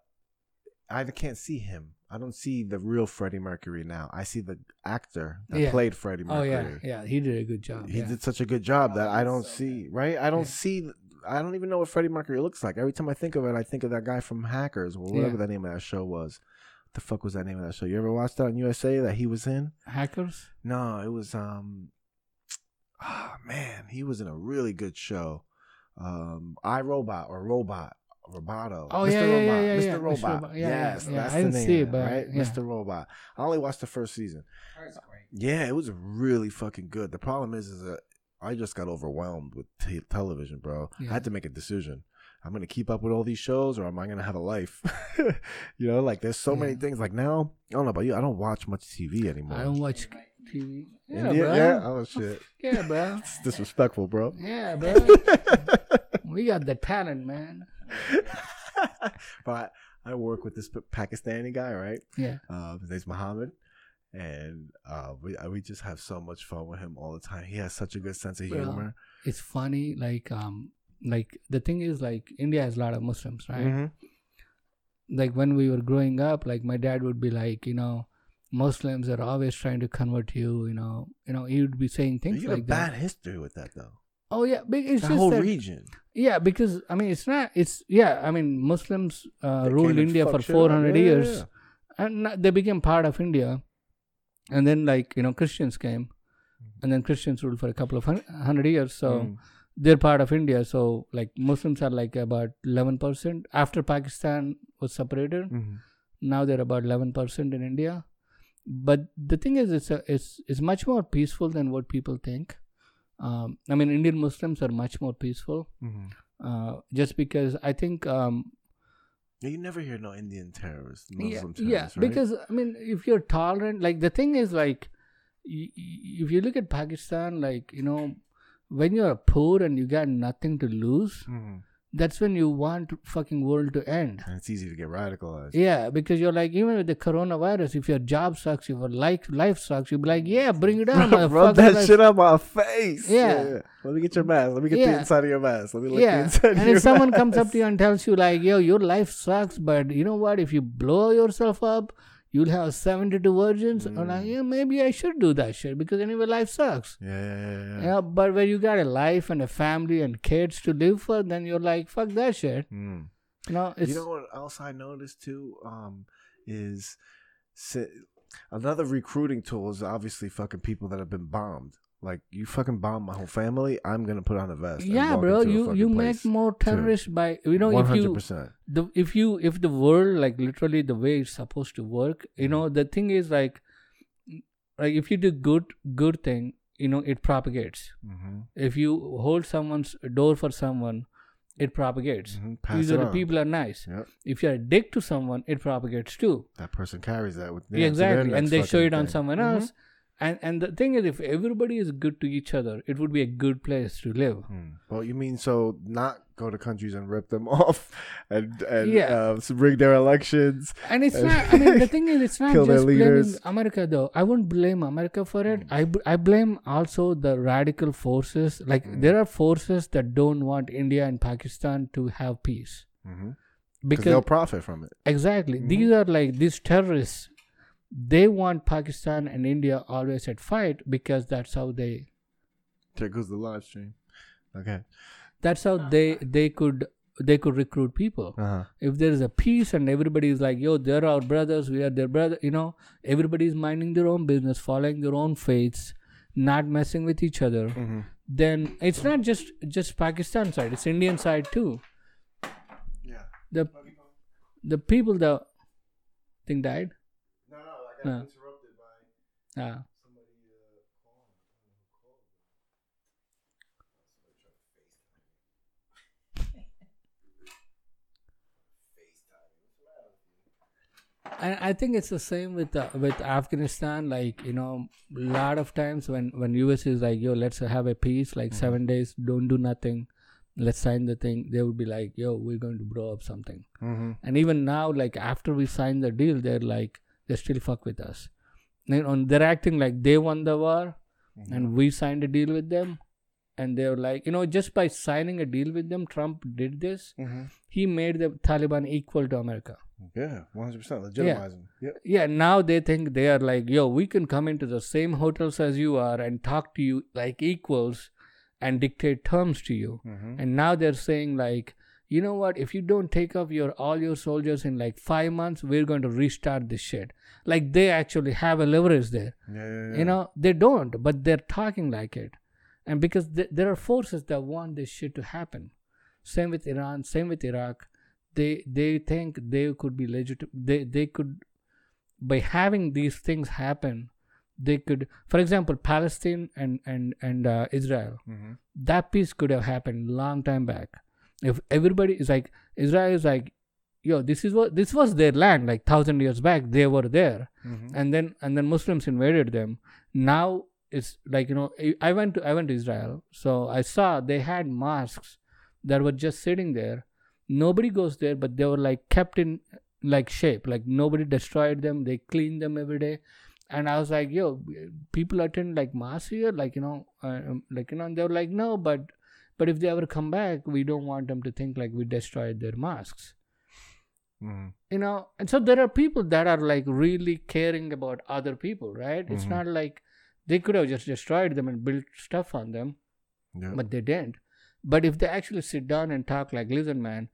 D: I can't see him. I don't see the real Freddie Mercury now. I see the actor that
B: Yeah.
D: played Freddie
B: oh,
D: Mercury. Oh Mercury.
B: yeah, yeah. He did a good job.
D: He
B: yeah.
D: did such a good job that I don't
C: so
D: see.
C: good.
D: Right? I don't
B: Yeah.
D: see. I don't even know what Freddie Mercury looks like. Every time I think of it, I think of that guy from Hackers or whatever
B: Yeah.
D: the name of that show was. What the fuck was that name of that show? You ever watched that on USA that he was in?
B: Hackers.
D: No, it was um ah man, he was in a really good show. Um I Robot or Robot. Roboto.
B: Oh,
D: Mr.
B: yeah, yeah,
D: Robot.
B: yeah, yeah,
D: Mr.
B: yeah. Mr.
D: Robot.
B: Robot. Yeah, yeah,
D: yes,
B: yeah.
D: that's
B: I
D: the
B: didn't
D: name,
B: see it, but,
D: right?
B: yeah.
D: Mr. Robot. I only watched the first season.
C: Heart's great.
D: Yeah, it was really fucking good. The problem is, is that I just got overwhelmed with t- television, bro. I had to make a decision. I'm gonna keep up with all these shows, or am I gonna have a life? you know, like there's so many things. Like now, I don't know about you. I don't watch much TV anymore.
B: I don't watch TV. Yeah,
D: India?
B: bro.
D: Yeah. Oh shit.
B: Yeah, bro.
D: It's disrespectful, bro.
B: Yeah, bro. we got the talent, man.
D: but I work with this Pakistani guy, right?
B: Yeah.
D: Uh, his name's Muhammad, and uh, we uh, we just have so much fun with him all the time. He has such a good sense of humor.
B: It's funny, like um, like the thing is, like India has a lot of Muslims, right?
D: Mhm.
B: Like when we were growing up, like my dad would be like, you know, Muslims are always trying to convert you. You know, you know, he would be saying things
D: You have
B: like
D: a bad
B: that.
D: history with that, though.
B: Oh yeah, but it's
D: The
B: just
D: whole
B: that
D: region.
B: Yeah, because I mean, it's not. It's yeah. I mean, Muslims uh, ruled India for
D: fucked shit up.
B: 400
D: Yeah, yeah,
B: years,
D: yeah.
B: and they became part of India. And then, like you know, Christians came, and then Christians ruled for a couple of hun- hundred years. So
D: Mm.
B: they're part of India. So like Muslims are like about 11 percent after Pakistan was separated.
D: Mhm.
B: Now they're about 11 percent in India. But the thing is, it's a, it's it's much more peaceful than what people think. Um, I mean, Indian Muslims are much more peaceful
D: Mhm.
B: uh, just because I think um,
D: You never hear no Indian terrorists,
B: yeah,
D: Muslim
B: yeah
D: terrorists, right?
B: because I mean if you're tolerant like the thing is like y- y- if you look at Pakistan like you know when you're poor and you got nothing to lose
D: Mhm.
B: That's when you want fucking world to end
D: and it's easy to get radicalized.
B: yeah because you're like even with the coronavirus if your job sucks if your life life sucks you'll be like yeah bring it on
D: Rub that
B: Let's-
D: shit on my face.
B: Yeah.
D: Let me get your mask. Let me get the inside of your mask. Let me look the
B: yeah
D: inside
B: and
D: of your
B: if someone comes up to you and tells you like yo your life sucks but you know what if you blow yourself up you'll have 72 virgins i'm like
D: Mm.
B: yeah maybe i should do that shit because anyway life sucks
D: Yeah, yeah, yeah, yeah.
B: but when you got a life and a family and kids to live for then you're like fuck that shit
D: Mm.
B: you know it's
D: you know what else I noticed too? Um, is si- another recruiting tool is obviously fucking people that have been bombed. Like you fucking bomb my whole family, I'm gonna put on a vest.
B: yeah bro you you make more terrorists by you know
D: One
B: if
D: hundred
B: you the if you if the world like literally the way it's supposed to work you know the thing is like like if you do good good thing you know it propagates
D: Mm-hmm.
B: if you hold someone's door for someone it propagates
D: Mm-hmm. Pass
B: these
D: it
B: are the
D: on.
B: people are nice
D: Yep.
B: if you're a dick to someone it propagates too
D: That person carries that with them
B: yeah,
D: to
B: exactly and they show it on
D: thing.
B: someone
D: Mhm.
B: else and and the thing is if everybody is good to each other it would be a good place to live
D: Hmm. Well, you mean so not go to countries and rip them off and and
B: Yeah.
D: uh, rig their elections?
B: And it's
D: And
B: not. I mean, the thing is, it's not just blaming
D: leaders.
B: America, though. I wouldn't blame America for it. I, b- I blame also the radical forces. Like
D: Mm.
B: there are forces that don't want India and Pakistan to have peace
D: Mm-hmm. Because they'll profit from it.
B: exactly
D: Mhm.
B: these are like these terrorists. They want Pakistan and India always at fight because that's how they.
D: There goes the live stream. Okay.
B: That's how they they could they could recruit people.
D: Uh-huh.
B: if there is a peace and everybody is like, yo, they're our brothers, we are their brother, you know, everybody is minding their own business, following their own faiths, not messing with each other,
D: Mm-hmm.
B: then it's not just just Pakistan side, it's Indian side too.
D: Yeah.
B: The the people that thing died.
D: No, no, I
B: got Yeah.
D: interrupted by
B: Uh,
D: somebody uh, calling.
B: and I think it's the same with uh, with Afghanistan. Like you know, a lot of times when when US is like, yo, let's have a peace, like seven days, don't do nothing, let's sign the thing. They would be like, yo, we're going to blow up something.
D: Mm-hmm.
B: And even now, like after we signed the deal, they're like they still fuck with us. You know, they're acting like they won the war, and we signed a deal with them. And they're like, you know, just by signing a deal with them, Trump did this.
D: Mm-hmm.
B: He made the Taliban equal to America.
D: Yeah, one hundred percent legitimize them. Yep.
B: Yeah, now they think they are like, yo, we can come into the same hotels as you are and talk to you like equals and dictate terms to you.
D: Mm-hmm.
B: And now they're saying like, you know what? If you don't take off your all your soldiers in like five months, we're going to restart this shit. Like they actually have a leverage there.
D: Yeah, yeah, yeah.
B: You know, they don't, but they're talking like it. And because th- there are forces that want this shit to happen. Same with Iran, same with Iraq. They they think they could be legit. They they could, by having these things happen, they could. For example, Palestine and and and uh, Israel.
D: Mm-hmm.
B: That peace could have happened long time back. If everybody is like Israel is like, yo, this is what this was their land like thousand years back. They were there
D: Mm-hmm.
B: and then and then Muslims invaded them. Now it's like you know I- went to I went to Israel, so I saw they had mosques that were just sitting there. Nobody goes there, but they were like kept in like shape. Like nobody destroyed them. They cleaned them every day. And I was like, yo, people attend like mass here, like you know, uh, um, like you know. And they were like, no, but but if they ever come back, we don't want them to think like we destroyed their mosques
D: Mm-hmm.
B: you know and so there are people that are like really caring about other people right it's
D: Mhm.
B: not like they could have just destroyed them and built stuff on them
D: Yeah.
B: but they didn't But if they actually sit down and talk like, listen, man,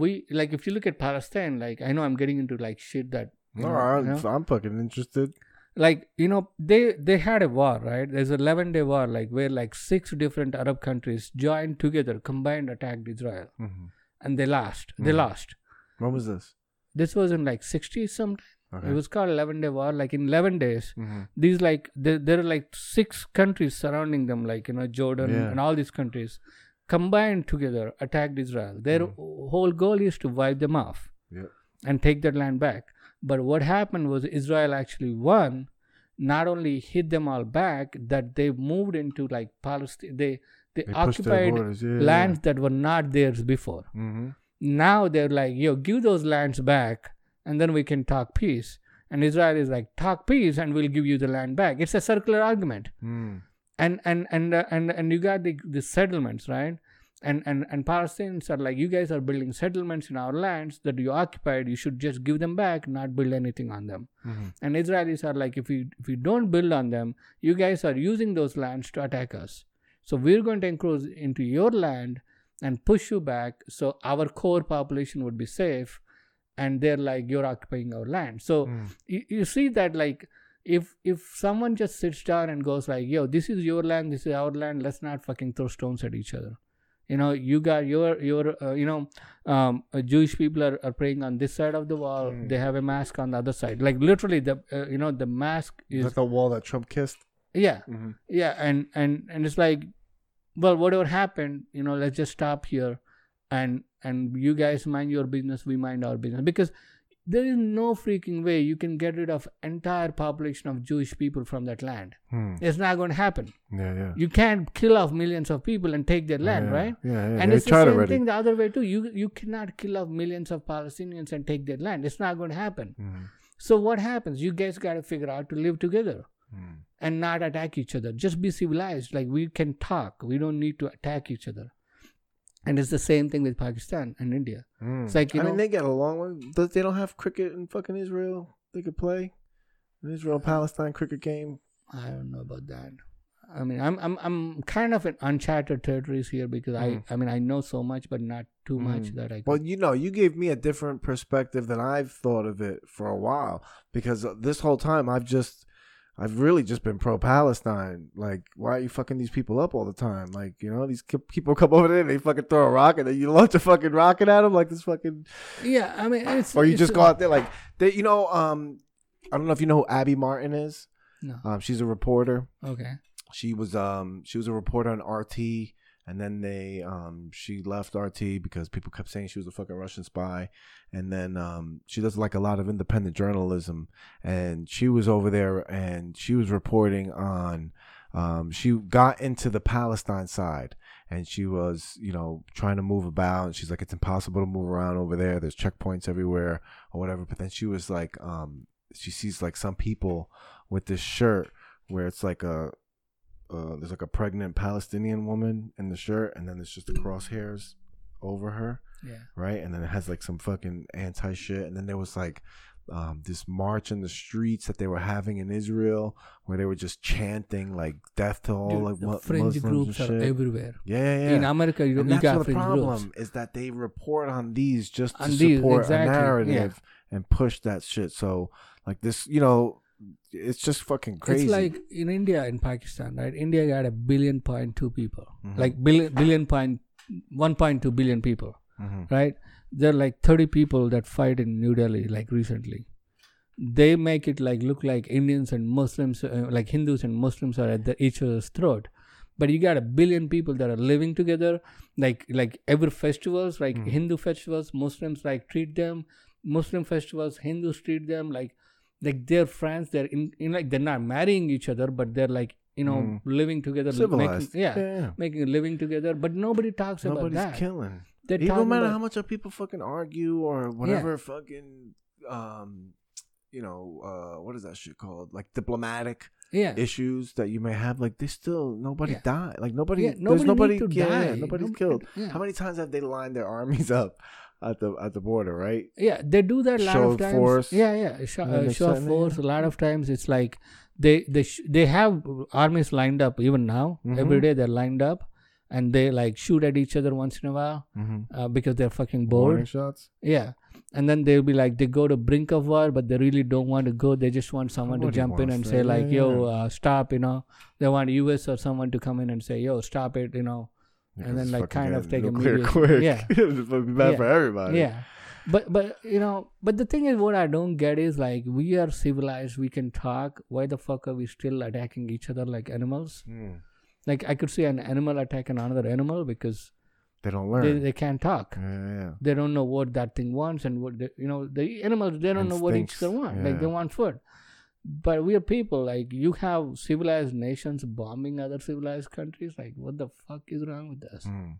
B: we like if you look at Palestine, like I know I'm getting into like shit that
D: All
B: know,
D: right,
B: you know?
D: I'm fucking interested.
B: Like you know they they had a war right there's a 11 day war like where like six different arab countries joined together combined attacked israel
D: Mhm.
B: and they lost they
D: Mhm.
B: lost
D: When was this?
B: this was in like 60s sometime
D: Okay.
B: it was called 11 day war like in 11 days
D: Mhm.
B: these like there, there are like six countries surrounding them like you know jordan
D: Yeah.
B: and all these countries combined together attacked israel their
D: Mm.
B: whole goal is to wipe them off and take their land back but what happened was israel actually won not only hit them all back that they moved into like palestine they they,
D: They
B: occupied
D: borders, yeah, yeah.
B: lands that were not theirs before
D: Mhm.
B: now they're like, yo, give those lands back and then we can talk peace. And Israel is like, talk peace and we'll give you the land back. It's a circular argument.
D: Mm.
B: And and and uh, and and you got the, the settlements, right? And, and and Palestinians are like, you guys are building settlements in our lands that you occupied. You should just give them back, not build anything on them.
D: Mhm.
B: And Israelis are like, if we if we don't build on them, you guys are using those lands to attack us. So we're going to encroach into your land and push you back so our core population would be safe. And they're like, you're occupying our land. So
D: Mm.
B: you, you see that like if if someone just sits down and goes like, yo, this is your land, this is our land, let's not fucking throw stones at each other. You know, you got your your uh, you know, um, uh, Jewish people are, are praying on this side of the wall.
D: Mm.
B: They have a mask on the other side. Like literally, the uh, you know the mask
D: Is that the wall that Trump kissed?
B: yeah
D: Mm-hmm.
B: yeah and and and it's like well whatever happened you know let's just stop here and and you guys mind your business we mind our business because there is no freaking way you can get rid of entire population of jewish people from that land
D: Hmm.
B: it's not going to happen
D: Yeah, yeah.
B: you can't kill off millions of people and take their land
D: yeah,
B: right
D: Yeah, yeah.
B: and
D: they
B: it's the same
D: already.
B: thing the other way too you you cannot kill off millions of palestinians and take their land it's not going to happen
D: Mhm.
B: so what happens you guys got to figure out to live together
D: Mm.
B: and not attack each other. Just be civilized. Like we can talk. We don't need to attack each other. And it's the same thing with Pakistan and India.
D: Mm.
B: It's like, you
D: I mean, they get along. Does They don't have cricket in fucking Israel. They could play an Israel Palestine cricket game.
B: I don't know about that. I mean, I'm I'm I'm kind of in uncharted territories here because I I mean I know so much, but not too much
D: Mm.
B: that I.
D: Well, you know, you gave me a different perspective than I've thought of it for a while because this whole time I've just, I've really just been pro Palestine. Like, why are you fucking these people up all the time? Like, you know, these people come over there and they fucking throw a rock and you launch a fucking rocket at them like this fucking,
B: yeah, I mean, it's
D: or you
B: it's
D: just go out there like, they, you know, um, I don't know if you know who Abby Martin is.
B: No.
D: Um, she's a reporter.
B: Okay.
D: she was um she was a reporter on RT and then they um she left RT because people kept saying she was a fucking Russian spy. And then um she does like a lot of independent journalism. And she was over there and she was reporting on um she got into the Palestine side. And she was you know trying to move about. And she's like it's impossible to move around over there. There's checkpoints everywhere or whatever. But then she was like um she sees like some people with this shirt where it's like a uh, there's like a pregnant Palestinian woman in the shirt, and then there's just the crosshairs over her,
B: Yeah.
D: right? And then it has like some fucking anti shit, and then there was like um, this march in the streets that they were having in Israel, where they were just chanting like "death to all
B: Dude,
D: like
B: the
D: mu- Muslims
B: groups
D: and
B: are
D: shit."
B: everywhere.
D: Yeah, yeah, yeah.
B: In America, you,
D: and
B: you
D: that's
B: got
D: what the problem
B: groups.
D: is that they report on these just to
B: these,
D: support
B: exactly,
D: a
B: yeah.
D: narrative and push that shit. So like this, you know, it's just fucking crazy.
B: It's like in India and Pakistan, right? India got a billion point two people,
D: Mhm.
B: like billion billion point one point two billion people,
D: Mhm.
B: right? There are like thirty people that fight in New Delhi, like recently. They make it like look like Indians and Muslims, uh, like Hindus and Muslims are at the, each other's throat. But you got a billion people that are living together, like like every festivals, like
D: Mhm.
B: Hindu festivals, Muslims like treat them, Muslim festivals, Hindus treat them like like they're friends. They're in, in like they're not marrying each other, but they're like you know
D: Mm.
B: living together,
D: civilized.
B: Making, yeah,
D: yeah.
B: making a living together. But nobody talks
D: Nobody's
B: about that.
D: Nobody's killing.
B: They're
D: Even no
B: talking
D: matter
B: about-
D: how much of people fucking argue or whatever fucking um you know, uh what is that shit called? Like diplomatic
B: yeah,
D: issues that you may have, like they still nobody
B: Yeah.
D: died. Like nobody
B: yeah,
D: there's
B: nobody
D: nobody
B: to
D: yeah,
B: die.
D: nobody's
B: Nobody-
D: killed.
B: Yeah.
D: How many times have they lined their armies up at the at the border, right?
B: Yeah, they do that a lot
D: Show
B: of times.
D: force,
B: Yeah, yeah, show, uh, show of force. A lot of times it's like they they sh- they have armies lined up even now.
D: Mhm.
B: Every day they're lined up, and they like shoot at each other once in a while
D: Mm-hmm.
B: uh, because they're fucking bored.
D: shots.
B: Yeah. And then they'll be like, they go to brink of war, but they really don't want to go. They just want someone to jump in and
D: that.
B: say, like,
D: Yeah,
B: yo,
D: yeah.
B: uh, stop, you know. They want US or someone to come in and say, yo, stop it, you know. And then, like, kind of take
D: a
B: immediate-
D: quick.
B: yeah.
D: it's gonna be bad
B: Yeah.
D: for everybody.
B: Yeah. But, but, you know, but the thing is, what I don't get is, like, we are civilized, we can talk. Why the fuck are we still attacking each other like animals?
D: Mm.
B: Like, I could see an animal attack another animal because
D: They don't learn.
B: they, they can't talk.
D: yeah, yeah.
B: they don't know what that thing wants and what they, you know the animals they don't know what each other want like they want food but we are people like you have civilized nations bombing other civilized countries like what the fuck is wrong with us
D: Mm.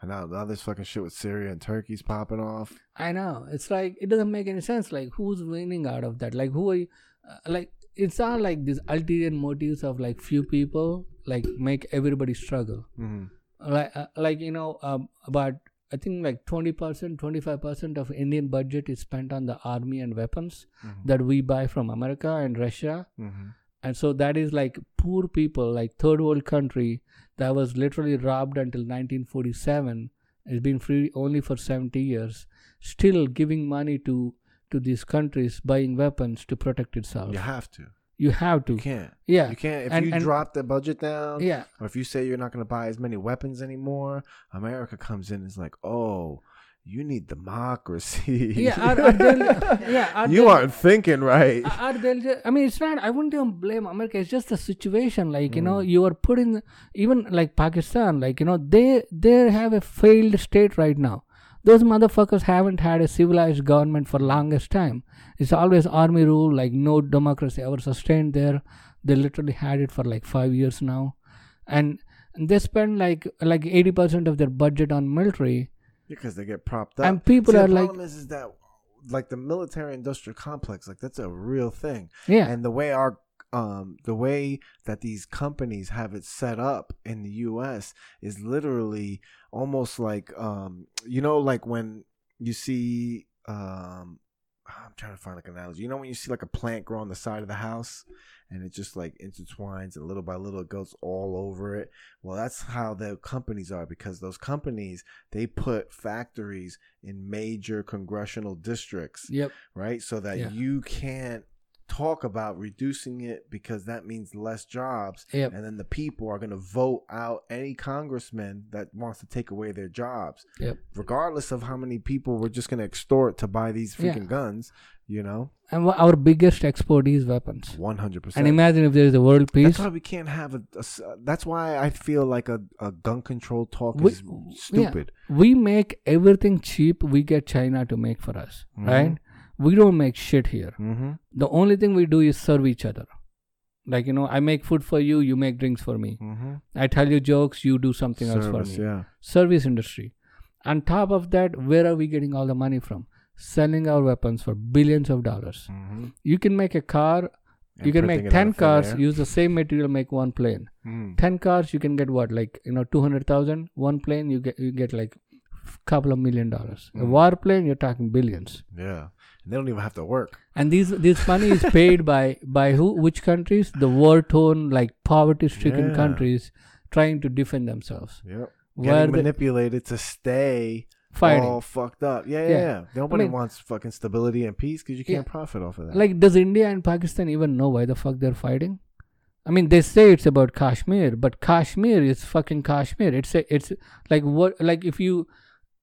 D: And now, now this fucking shit with Syria and Turkey's popping off.
B: i know it's like it doesn't make any sense like who's winning out of that like who are you uh, like it's not like these ulterior motives of like few people like make everybody struggle
D: Mm-hmm.
B: like uh, like you know um, about i think like 20% 25% of indian budget is spent on the army and weapons
D: Mhm.
B: that we buy from america and russia
D: Mm-hmm.
B: and so that is like poor people like third world country that was literally robbed until 1947 it's been free only for 70 years still giving money to to these countries buying weapons to protect itself
D: You have to.
B: You have to
D: You can't.
B: yeah
D: You can't. If
B: And-
D: you
B: and-
D: drop the budget down,
B: yeah
D: or if you say you're not going to buy as many weapons anymore, America comes in and is like, oh, you need democracy.
B: yeah are, are they, yeah are
D: you
B: they-
D: aren't thinking right.
B: are they I mean, it's not. I wouldn't even blame America. It's just the situation. Like you know,
D: Mm.
B: you are put in even like Pakistan. Like you know, they they have a failed state right now. Those motherfuckers haven't had a civilized government for longest time. It's always army rule. Like no democracy ever sustained there. They literally had it for like five years now, and, they spend like like eighty percent of their budget on military.
D: Because they get propped up.
B: And people
D: See,
B: are
D: the
B: like-
D: problem is, is that like the military industrial complex, like that's a real thing.
B: Yeah,
D: And the way our um the way that these companies have it set up in the US is literally almost like um you know like when you see um I'm trying to find like an analogy. You know when you see like a plant grow on the side of the house and it just like intertwines and little by little it goes all over it. Well, that's how the companies are because those companies they put factories in major congressional districts
B: yep,
D: right? So that
B: Yeah.
D: you can't talk about reducing it because that means less jobs.
B: yep,
D: And then the people are going to vote out any congressman that wants to take away their jobs.
B: Yep.
D: Regardless of how many people we're just going to extort to buy these
B: Yeah.
D: freaking guns, you know?
B: and our biggest export is weapons.
D: 100%.
B: And imagine if there is a world peace.
D: that's why we can't have a, a That's why I feel like a, a gun control talk
B: We-
D: is
B: yeah.
D: stupid.
B: we make everything cheap we get china to make for us
D: Mhm.
B: right we don't make shit here
D: Mm-hmm.
B: the only thing we do is serve each other like you know i make food for you you make drinks for me
D: Mm-hmm.
B: i tell you jokes you do something else for me
D: yeah.
B: service industry on top of that where are we getting all the money from selling our weapons for billions of dollars
D: Mm-hmm.
B: you can make a car you can make 10 cars use the same material make one plane
D: Mm.
B: 10 cars you can get what like you know 200000 one plane you get you get like couple of million dollars a
D: Mm.
B: war plane you're talking billions
D: Yeah. And they don't even have to work.
B: and these this money is paid by by who which countries the war torn like poverty stricken
D: Yeah.
B: countries trying to defend themselves
D: Yep.
B: where
D: Getting manipulated to stay
B: fighting
D: all fucked up. Yeah, yeah,
B: Yeah.
D: yeah. Nobody
B: mean-
D: wants fucking stability and peace because you can't profit off of that.
B: like does india and pakistan even know why the fuck they're fighting i mean they say it's about kashmir but kashmir is fucking kashmir it's a, it's like what like if you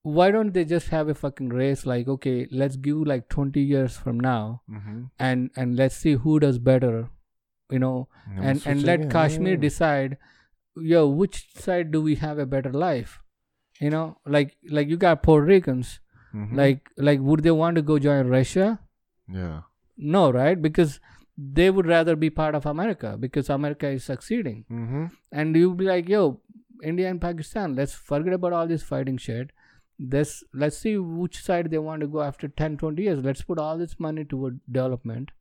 B: why don't they just have a fucking race like okay let's give like 20 years from now
D: mm-hmm.
B: and and let's see who does better you know and and let kashmir decide yo which side do we have a better life you know like like you got puerto ricans
D: Mm-hmm.
B: like like would they want to go join russia
D: yeah,
B: no, right? Because they would rather be part of America because America is succeeding.
D: mm-hmm.
B: And you'll be like, yo, India and Pakistan, let's forget about all this fighting shit. Let's let's see which side they want to go after 10, 20 years. Let's put all this money toward development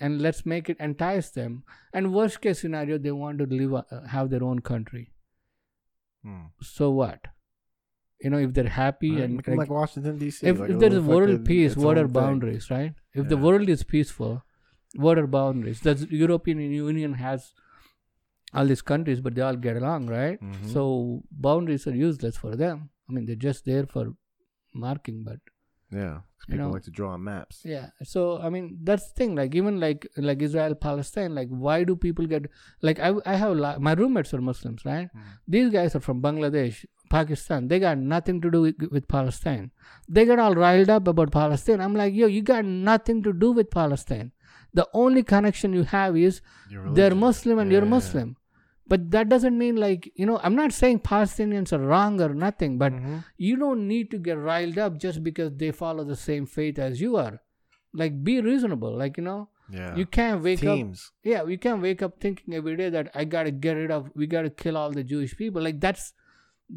B: and let's make it entice them. And worst case scenario, they want to live uh, have their own country.
D: Mm.
B: So what? You know, if they're happy
D: Right,
B: and
D: 'em like Washington D.C.
B: if,
D: like
B: if there is
D: little
B: world peace, what are
D: thing.
B: boundaries, right? If the world is peaceful, what are boundaries? The European Union has all these countries, but they all get along, right?
D: Mhm.
B: So boundaries are useless for them. I mean, they're just there for marking, but
D: Yeah, 'cause
B: You
D: people
B: know-
D: like to draw on maps.
B: yeah. So I mean, that's the thing. Like even like like Israel Palestine. Like why do people get like I I have lot, my roommates are Muslims, right?
D: Mhm.
B: These guys are from Bangladesh, Pakistan. They got nothing to do with, with Palestine. They get all riled up about Palestine. I'm like, yo, you got nothing to do with Palestine. The only connection you have is they're. Muslim and you're Muslim. But that doesn't mean like you know. I'm not saying Palestinians are wrong or nothing, but
D: Mhm.
B: you don't need to get riled up just because they follow the same faith as you are. Like be reasonable. Like you know,
D: Yeah,
B: you can't wake up.
D: teams.
B: Yeah, you can't wake up thinking every day that I gotta get rid of. We gotta kill all the Jewish people. Like that's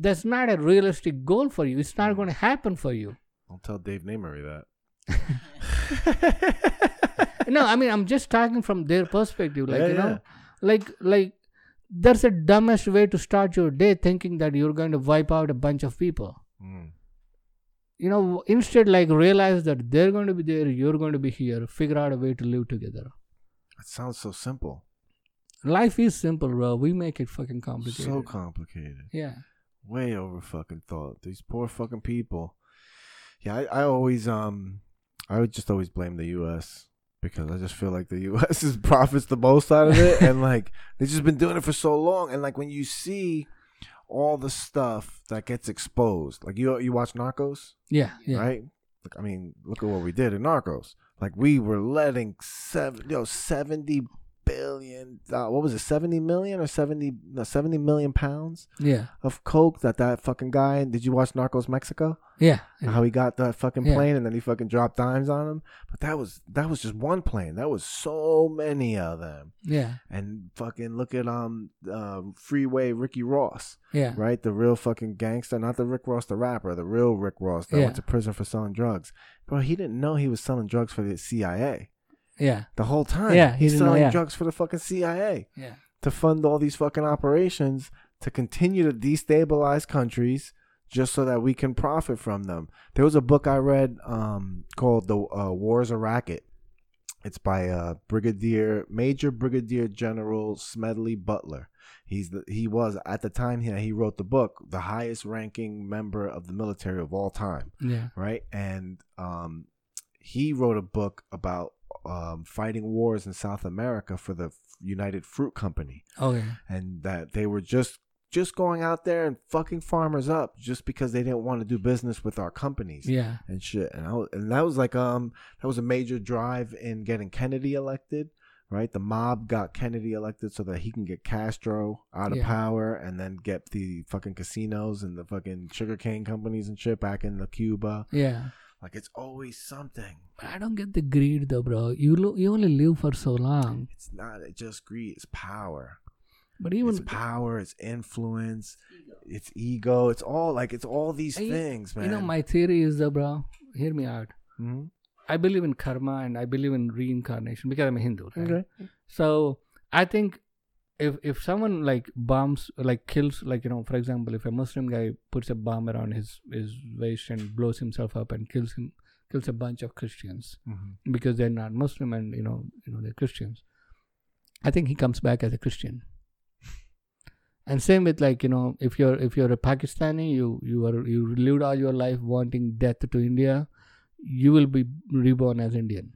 B: that's not a realistic goal for you. It's not going to happen for you.
D: i'll tell Dave Namery that.
B: no, I mean I'm just talking from their perspective. Like
D: Yeah,
B: you know,
D: yeah.
B: like like that's the dumbest way to start your day, thinking that you're going to wipe out a bunch of people.
D: Mm.
B: you know instead like realize that they're going to be there you're going to be here figure out a way to live together
D: It sounds so simple,
B: life is simple bro we make it fucking complicated
D: so complicated.
B: yeah
D: way over fucking thought. These poor fucking people. Yeah, I, I always um I would just always blame the US because I just feel like the US is profits the most out of it and like they've just been doing it for so long and like when you see all the stuff that gets exposed, like you you watch Narcos,
B: yeah yeah
D: right? Like I mean, look at what we did in Narcos. Like we were letting seven, yo, seventy billion. Uh, what was it? Seventy million or seventy? No, seventy million pounds
B: yeah
D: of coke that that fucking guy. Did you watch Narcos Mexico?
B: yeah
D: How he got that fucking
B: Yeah.
D: plane and then he fucking dropped dimes on him. But that was that was just one plane. That was so many of them.
B: yeah
D: And fucking look at um uh, Freeway Ricky Ross,
B: yeah
D: right? The real fucking gangster, not the Rick Ross the rapper, the real Rick Ross that
B: Yeah.
D: went to prison for selling drugs. Bro, he didn't know he was selling drugs for the CIA
B: yeah
D: the whole time.
B: Yeah, he
D: he's selling
B: yeah.
D: drugs for the fucking CIA
B: yeah
D: to fund all these fucking operations to continue to destabilize countries just so that we can profit from them. There was a book I read um, called "The uh, War's a Racket." It's by uh, Brigadier Major Brigadier General Smedley Butler. He's the, he was at the time he, he wrote the book the highest ranking member of the military of all time
B: yeah
D: right? And um, he wrote a book about um, fighting wars in South America for the United Fruit Company,
B: okay
D: and that they were just just going out there and fucking farmers up just because they didn't want to do business with our companies
B: yeah
D: and shit. And I was, and that was like um that was a major drive in getting Kennedy elected. Right, the mob got Kennedy elected so that he can get Castro out of
B: Yeah.
D: power and then get the fucking casinos and the fucking sugarcane companies and shit back in the Cuba.
B: yeah
D: Like it's always something.
B: but i don't get the greed though bro you lo- you only live for so long
D: It's not it's just greed. It's power.
B: but even
D: it's power. It's influence.
C: Ego.
D: It's ego. It's all like it's all these
B: I-
D: things, man.
B: you know my theory is though bro hear me out
D: Mhm.
B: i believe in karma and i believe in reincarnation because i'm a hindu right?
D: Okay.
B: So I think if if someone like bombs like kills like you know for example if a Muslim guy puts a bomb around his his waist and blows himself up and kills him kills a bunch of Christians
D: Mhm.
B: because they're not Muslim and you know you know they're Christians. I think he comes back as a Christian. And same with like you know if you're if you're a Pakistani you you are you lived all your life wanting death to India, you will be reborn as Indian.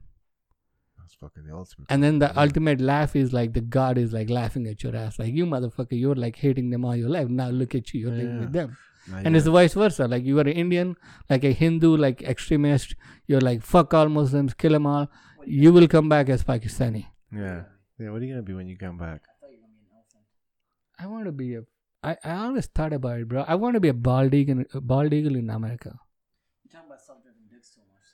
D: That's fucking the ultimate.
B: And then the
D: Yeah.
B: ultimate laugh is like the God is like laughing at your ass, like you motherfucker, you're like hating them all your life. Now look at you, you're living
D: Yeah.
B: with them.
D: Now
B: And
D: you
B: it's vice versa. Like you are an Indian, like a Hindu, like extremist. You're like fuck all Muslims, kill them all.
C: You
B: You will come back as Pakistani.
D: yeah. Yeah. What are you gonna be when you come back?
C: I thought you were gonna be an elephant.
B: I want to be a. I, I always thought about it, bro. I want to be a bald eagle, a bald eagle in America.
C: You're talking about self-driven dicks so much.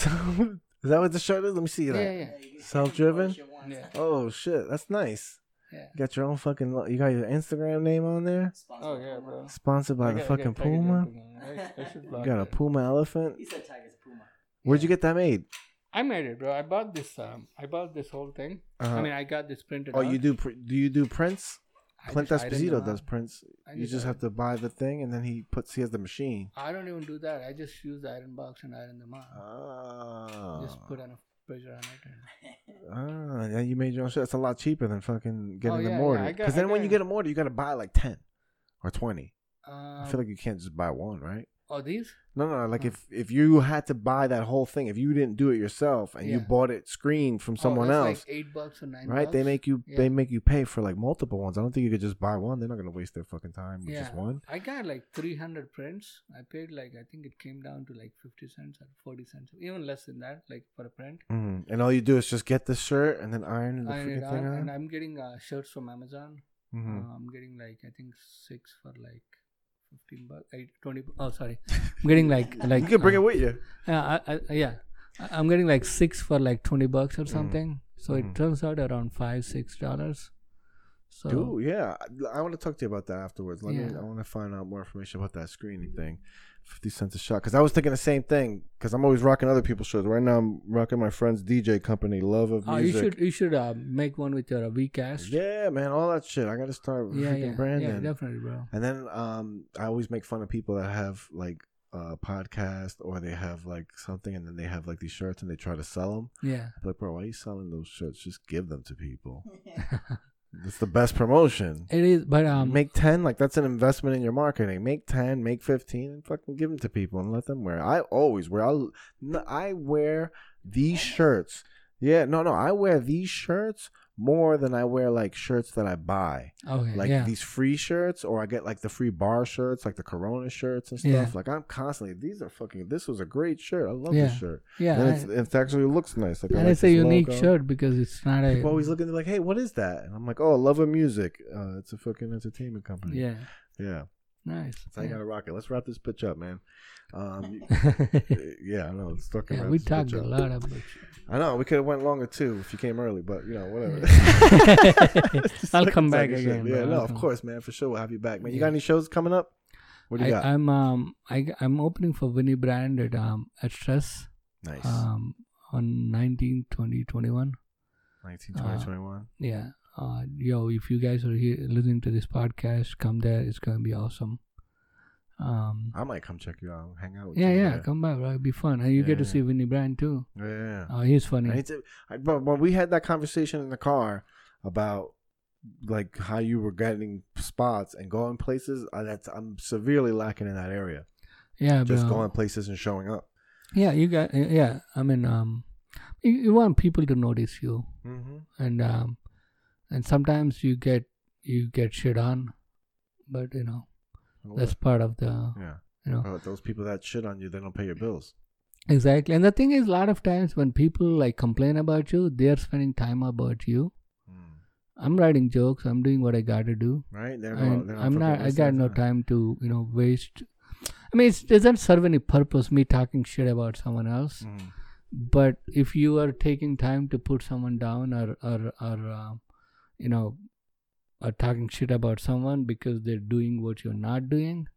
C: So I think you're gonna be an elephant.
D: So is that what the shirt is? Let me see that.
B: Yeah, yeah.
D: Self-driven?
B: Yeah.
D: Oh shit, that's nice.
B: Yeah.
D: You got your own fucking. lo- You got your Instagram name on there.
C: Sponsored
B: Oh
C: by
B: yeah,
C: Puma.
B: bro.
D: Sponsored by
B: I
D: the
B: got- I
D: fucking Puma.
B: Jump again. I, I should
D: You got a. Puma elephant.
C: He said Tiger's Puma.
D: Where'd you get that made?
B: I made it, bro. I bought this. Um, I bought this whole thing.
D: Uh-huh.
B: I mean, I got this printed.
D: oh,
B: out.
D: you do? Pr- do you do prints? Clint
B: just
D: Esposito does prints.
B: I
D: You
B: just
D: have to buy the thing, and then he puts. He has the machine.
B: I don't even do that. I just use the iron box and iron them out.
D: Oh.
B: Just put enough pressure on it. And
D: Ah, yeah, you made your own shit. That's a lot cheaper than fucking getting
B: Oh,
D: them
B: yeah, yeah,
D: ordered. Because
B: I
D: then when you get them ordered, you got to buy like ten or twenty.
B: Uh,
D: I feel like you can't just buy one, right?
B: Oh, these?
D: No, no, like
B: Huh.
D: if if you had to buy that whole thing, if you didn't do it yourself and you bought it screened from
B: Oh,
D: someone
B: that's
D: else,
B: Like eight bucks or nine
D: right? They make you
B: Yeah.
D: they make you pay for like multiple ones. I don't think you could just buy one. They're not gonna waste their fucking time with
B: Yeah.
D: just one.
B: I got like 300 prints. I paid like, I think it came down to like 50 cents or 40 cents, even less than that, like for a print.
D: hmm And all you do is just get the shirt and then iron the
B: Iron
D: freaking thing
B: and. I'm getting uh, shirts from Amazon.
D: hmm
B: Uh, I'm getting like I think six for like fifteen bucks, eight, 20. Oh, sorry, I'm getting like like
D: you can bring
B: uh,
D: it with you.
B: Yeah, I, I, yeah, I- I'm getting like six for like twenty bucks or something. So
D: Mhm.
B: it turns out around five, six dollars. So
D: Dude, yeah, I, I want to talk to you about that afterwards. Let me.
B: Yeah.
D: I want to find out more information about that screening thing. Fifty cents a shot. Because I was thinking the same thing. Because I'm always rocking other people's shirts. Right now, I'm rocking my friend's DJ company, Love of Music.
B: oh, you should you should uh, make one with your uh, Vcast.
D: Yeah, man, all that shit. I got to start
B: yeah,
D: freaking
B: yeah,
D: branding.
B: yeah, definitely, bro.
D: And then um, I always make fun of people that have like a podcast or they have like something, and then they have like these shirts and they try to sell them.
B: Yeah,
D: like, bro, why are you selling those shirts? Just give them to people. It's the best promotion.
B: it is. But um,
D: make 10 like that's an investment in your marketing make 10 make 15 and fucking give them to people and let them wear i always wear I'll, i wear these shirts yeah no no i wear these shirts more than i wear like shirts that i buy.
B: Okay,
D: like
B: yeah,
D: these free shirts or i get like the free bar shirts like the corona shirts and stuff.
B: Yeah.
D: like i'm constantly these are fucking this was a great shirt. I love
B: Yeah.
D: this shirt.
B: Yeah,
D: and it's,
B: and,
D: it's actually looks nice. Like I
B: and
D: like
B: it's a unique
D: logo.
B: shirt because it's not a
D: people always looking like hey what is that? And i'm like oh love of music. Uh, it's a fucking entertainment company.
B: Yeah,
D: yeah
B: nice.
D: so I gotta rock it. Let's wrap this bitch up, man. Um,
B: yeah,
D: yeah, I know. Let's fucking wrap
B: we talked a lot about. You.
D: I know. We could have went longer too if you came early, but you know, whatever.
B: I'll
D: like
B: come back
D: shit.
B: again,
D: Yeah, no, of course, man. For sure, we'll have you back, man. You
B: Yeah.
D: got any shows coming up? What do you
B: I,
D: got?
B: I'm um I I'm opening for Winnie Brand at um at Stress
D: nice.
B: um on 19, 20, 21.
D: 19, 20, 21.
B: Yeah. Uh, yo, if you guys are here listening to this podcast, come there. It's gonna be awesome. Um,
D: I might come check you out, hang out with
B: yeah,
D: you.
B: yeah, come by, bro. It'll be fun, and you get to
D: Yeah.
B: see Winnie Brand too.
D: Yeah, yeah.
B: Oh, he's funny.
D: I to, I, but when we had that conversation in the car about like how you were getting spots and going places, I, that's I'm severely lacking in that area.
B: yeah,
D: Just
B: bro.
D: going places and showing up.
B: Yeah, you got. Yeah, I mean, um, you, you want people to notice you,
D: Mm-hmm.
B: and um, and sometimes you get you get shit on, but you know that's part of the
D: yeah.
B: you know
D: those people that shit on you, they don't pay your bills.
B: exactly. And the thing is, a lot of times when people like complain about you, they are spending time about you. I'm writing jokes. I'm doing what I got to do.
D: Right? They're they're
B: I'm not. I got no
D: time.
B: to you know waste. I mean, it doesn't serve any purpose me talking shit about someone else.
D: Mhm.
B: But if you are taking time to put someone down or or or uh, you know, are talking shit about someone because they're doing what you're not doing,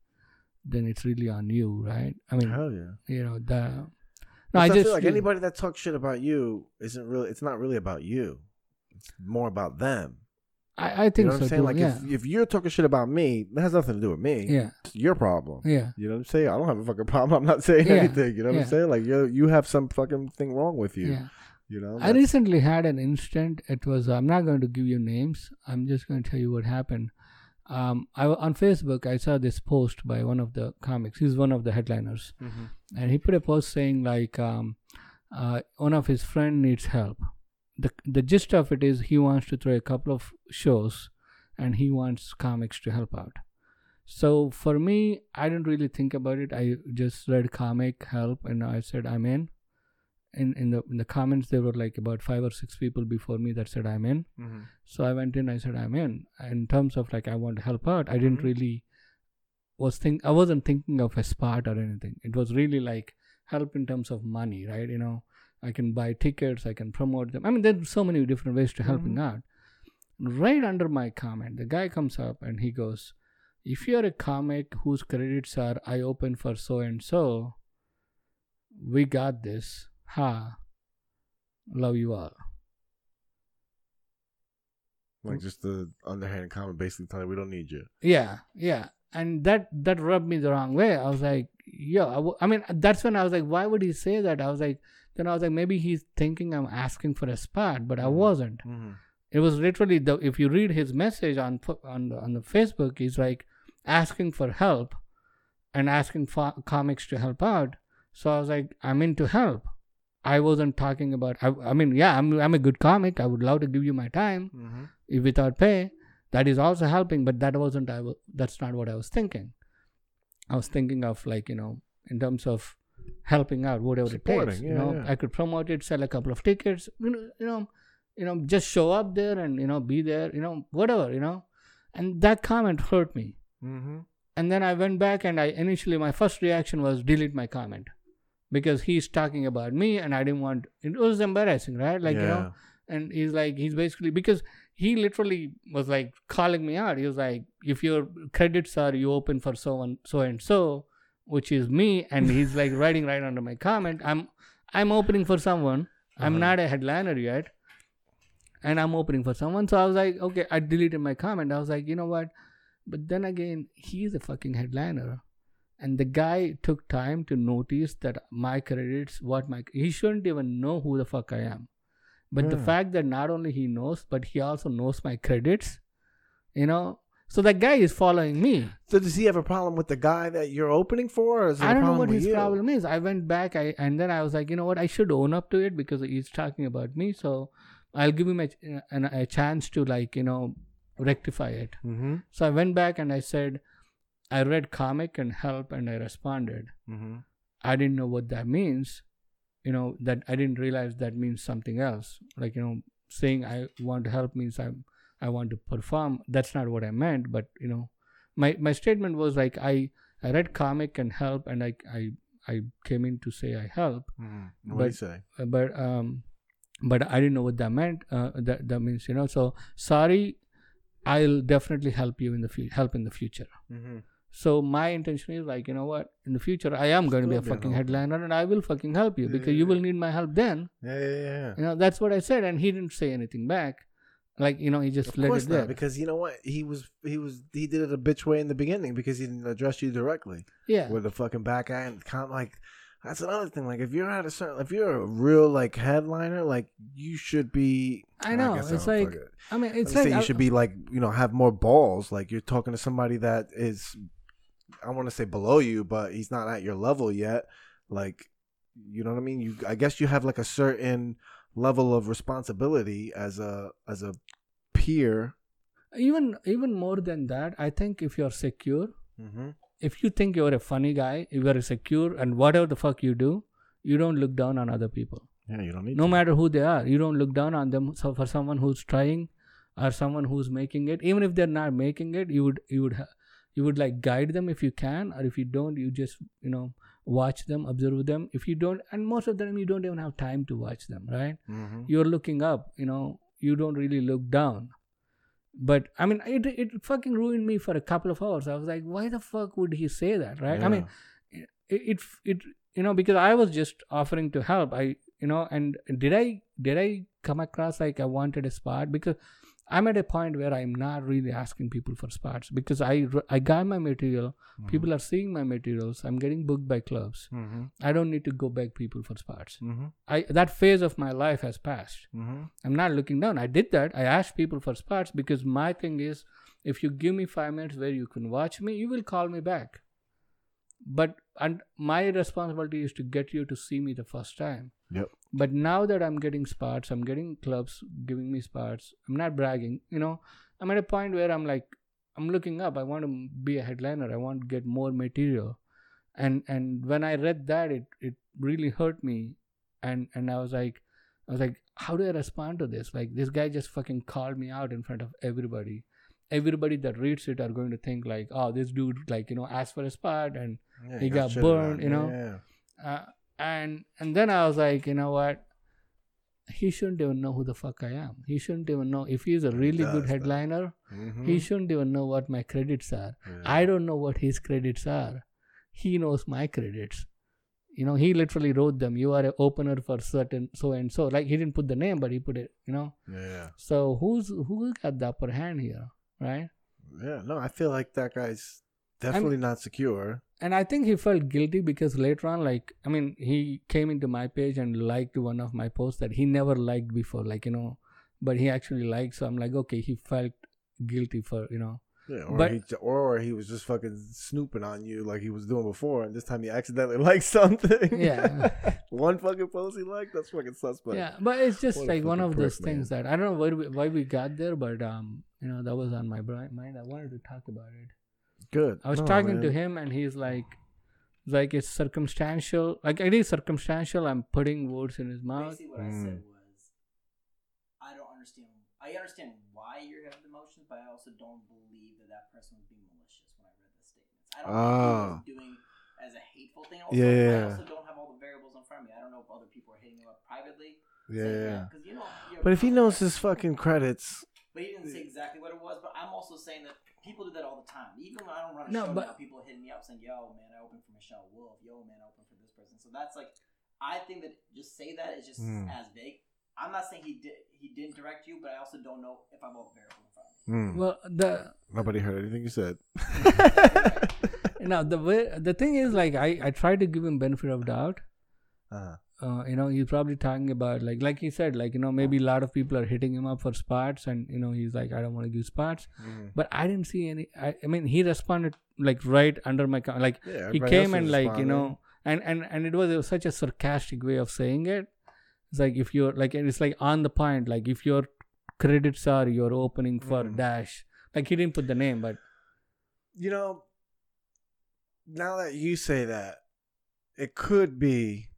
B: then it's really on you, right? I mean,
D: Hell yeah.
B: you know the. No, I
D: I,
B: just
D: feel like anybody that talks shit about you isn't really. It's not really about you. It's more about them.
B: I, I
D: You
B: think
D: know what
B: so
D: I'm saying?
B: too.
D: Like
B: yeah,
D: if if you're talking shit about me, that has nothing to do with me.
B: yeah,
D: It's your problem.
B: yeah.
D: You know what I'm saying? I don't have a fucking problem. I'm not saying
B: Yeah,
D: anything. You know what
B: yeah.
D: I'm saying? Like you, you have some fucking thing wrong with you. You know.
B: I recently had an incident. It was I'm not going to give you names. I'm just going to tell you what happened. Um, I on Facebook I saw this post by one of the comics. He's one of the headliners,
D: Mhm.
B: and he put a post saying like, um, uh, one of his friend needs help. the The gist of it is he wants to throw a couple of shows, and he wants comics to help out. So for me, I didn't really think about it. I just read comic help, and I said I'm in in in the in the comments there were like about five or six people before me that said I'm in.
D: Mhm.
B: So I went in. I said I'm in. In terms of like I want to help out, I didn't
D: Mhm.
B: really was think I wasn't thinking of a spot or anything. It was really like help in terms of money, right? You know, I can buy tickets, I can promote them. I mean, there's so many different ways to helping out. Right under my comment, the guy comes up and he goes, "If you're a comic whose credits are I open for so and so, we got this. Ha. Love you all."
D: Like just the underhand comment, basically telling we don't need you.
B: Yeah, yeah. And that that rubbed me the wrong way. I was like, yeah, I, w- I mean, that's when I was like, why would he say that? I was like, then I was like, maybe he's thinking I'm asking for a spot, but I
D: Mhm.
B: wasn't.
D: Mhm.
B: It was literally the if you read his message on on the, on the Facebook, he's like asking for help and asking for comics to help out. So I was like, I'm in to help. I wasn't talking about. I, I mean, yeah, I'm I'm a good comic. I would love to give you my time
D: Mhm.
B: if without pay. That is also helping, but that wasn't. I wa- that's not what I was thinking. I was thinking of like you know in terms of helping out whatever it takes.
D: Supporting,
B: you
D: yeah,
B: know,
D: yeah.
B: I could promote it, sell a couple of tickets. You know, you know, you know, just show up there and you know be there. You know, whatever. You know, and that comment hurt me.
D: Mhm.
B: And then I went back and I initially my first reaction was delete my comment because he's talking about me and I didn't want it was embarrassing, right? Like you know, and he's like he's basically because he literally was like calling me out. He was like, if your credits are you open for so and so and so, which is me, and he's like writing right under my comment. I'm I'm opening for someone. I'm
D: Uh-huh.
B: not a headliner yet. And I'm opening for someone. So I was like, okay, I deleted my comment. I was like, you know what? But then again, he's a fucking headliner. And the guy took time to notice that my credits, what my he shouldn't even know who the fuck I am. But the fact that not only he knows, but he also knows my credits, you know. So that guy is following me.
D: So does he have a problem with the guy that you're opening for? Or
B: I
D: a
B: don't know what his
D: you?
B: problem is. I went back, I and then I was like, you know what, I should own up to it because he's talking about me. So I'll give him a, an, a chance to like you know rectify it.
D: Mm-hmm.
B: So I went back and I said, I read comic and help, and I responded.
D: Mm-hmm.
B: I didn't know what that means. You know that I didn't realize that means something else. Like you know, saying I want to help means I'm, I want to perform. That's not what I meant. But you know, my my statement was like I I read comic and help, and I I I came in to say I help,
D: Mm-hmm. What do you
B: But-
D: say?
B: uh, but um, but I didn't know what that meant. Uh, that that means you know. So sorry, I'll definitely help you in the future. Help in the future.
D: Mm-hmm.
B: So my intention is like, you know what? In the future, I am going to be a fucking headliner, and I will fucking help you because you will need my help then.
D: Yeah, yeah, yeah.
B: You know, that's what I said, and he didn't say anything back. Like, you know, he just
D: Of
B: let
D: course
B: it
D: not,
B: there.
D: because you know what? He was he was he did it a bitch way in the beginning because he didn't address you directly
B: yeah,
D: with the fucking back end. Kind of like that's another thing. Like if you're at a certain, if you're a real like headliner, like you should be.
B: I know,
D: guess
B: it's
D: don't
B: like-
D: it.
B: I mean, it's like
D: you
B: I-
D: should be like you know have more balls. Like you're talking to somebody that is, I want to say below you, but he's not at your level yet. Like you know what I mean. You I guess you have like a certain level of responsibility as a as a peer.
B: even even more than that. I think if you're secure,
D: Mm-hmm.
B: if you think you're a funny guy, if you're secure, and whatever the fuck you do, you don't look down on other people.
D: Yeah, you don't need
B: no
D: to.
B: matter who they are you don't look down on them so for someone who's trying or someone who's making it even if they're not making it you would you would ha- you would like guide them if you can or if you don't you just you know watch them observe them. If you don't and most of the time you don't even have time to watch them right?
D: Mm-hmm.
B: you're looking up you know you don't really look down. But i mean it, it fucking ruined me for a couple of hours. I was like why the fuck would he say that? Right? I mean it, it it you know because i was just offering to help. I you know and did i did i come across like i wanted a spot? Because i'm at a point where i'm not really asking people for spots because i i got my material. People are seeing my materials. I'm getting booked by clubs.
D: Mm-hmm.
B: i don't need to go beg people for spots.
D: Mm-hmm.
B: i that phase of my life has passed.
D: Mm-hmm.
B: i'm not looking down. I did that. I asked people for spots because my thing is if you give me 5 minutes where you can watch me you will call me back but and my responsibility is to get you to see me the first time.
D: Yep.
B: but now that i'm getting spots i'm getting clubs giving me spots i'm not bragging you know. I'm at a point where i'm like i'm looking up i want to be a headliner i want to get more material. And and when i read that it it really hurt me. And and i was like i was like how do i respond to this? Like this guy just fucking called me out in front of everybody. Everybody that reads it are going to think like oh this dude like you know asked for a spot and
D: Yeah,
B: He got
D: shitted
B: burned, you know?
D: Yeah,
B: uh, and and then I was like, you know what? He shouldn't even know who the fuck I am. He shouldn't even know if he's a really
D: does,
B: good headliner.
D: Mhm.
B: He shouldn't even know what my credits are.
D: Yeah.
B: I don't know what his credits are. He knows my credits. You know, he literally wrote them. You are an opener for certain so and so. Like he didn't put the name, but he put it. You know.
D: Yeah.
B: So who's who got the upper hand here, right?
D: Yeah. No, I feel like that guy's definitely not secure.
B: and I think he felt guilty because later on, like, I mean, he came into my page and liked one of my posts that he never liked before, like, you know, but he actually liked. So I'm like, okay, he felt guilty for, you know,
D: Yeah, or
B: But-
D: he or he was just fucking snooping on you like he was doing before, and this time he accidentally liked something.
B: Yeah.
D: one fucking post he liked. That's fucking suspect.
B: yeah. But it's just
D: What
B: like one of those
D: prick,
B: things that I don't know why we, why we got there, but um, you know, that was on my mind. I wanted to talk about it.
D: Good.
B: I was
D: No,
B: talking to him, and he's like, like it's circumstantial. Like it is circumstantial. I'm putting words in his mouth.
C: Basically, what I said
D: Mm.
C: was, I don't understand. I understand why you're having emotions, but I also don't believe that that person was being malicious when I read the statements. I don't think he was
D: Ah.
C: doing as a hateful thing. Also,
D: Yeah, yeah,
C: I also don't have all the variables in front of me. I don't know if other people are hitting him up privately.
D: Yeah, yeah. yeah.
C: Because you know.
D: But if he knows his fucking credits,
C: But he didn't say exactly what it was. But I'm also saying that people do that all the time. Even when I don't run a
B: No,
C: show
B: but-
C: now, people are hitting me up saying, "Yo, man, I opened for Michelle Wolf. Yo, man, I opened for this person." So that's like, I think that just say that is just
D: Hmm.
C: as big. I'm not saying he did. He didn't direct you, but I also don't know if I'm all the variable in front of me.
D: hmm,
B: Well, the
D: nobody heard anything you said.
B: now the way the thing is like I I tried to give him benefit of doubt.
D: uh,
B: Uh, you know, he's probably talking about like like he said, like you know, maybe a lot of people are hitting him up for spots, and you know, he's like, I don't want to give spots.
D: mhm.
B: But I didn't see any. I, I mean, he responded like right under my com- like
D: Yeah,
B: he came and like you know and and and it was such a sarcastic way of saying it it's like if you're like it's like on the point like if your credits are your opening for
D: Mm.
B: dash like he didn't put the name but
D: you know, now that you say that, it could be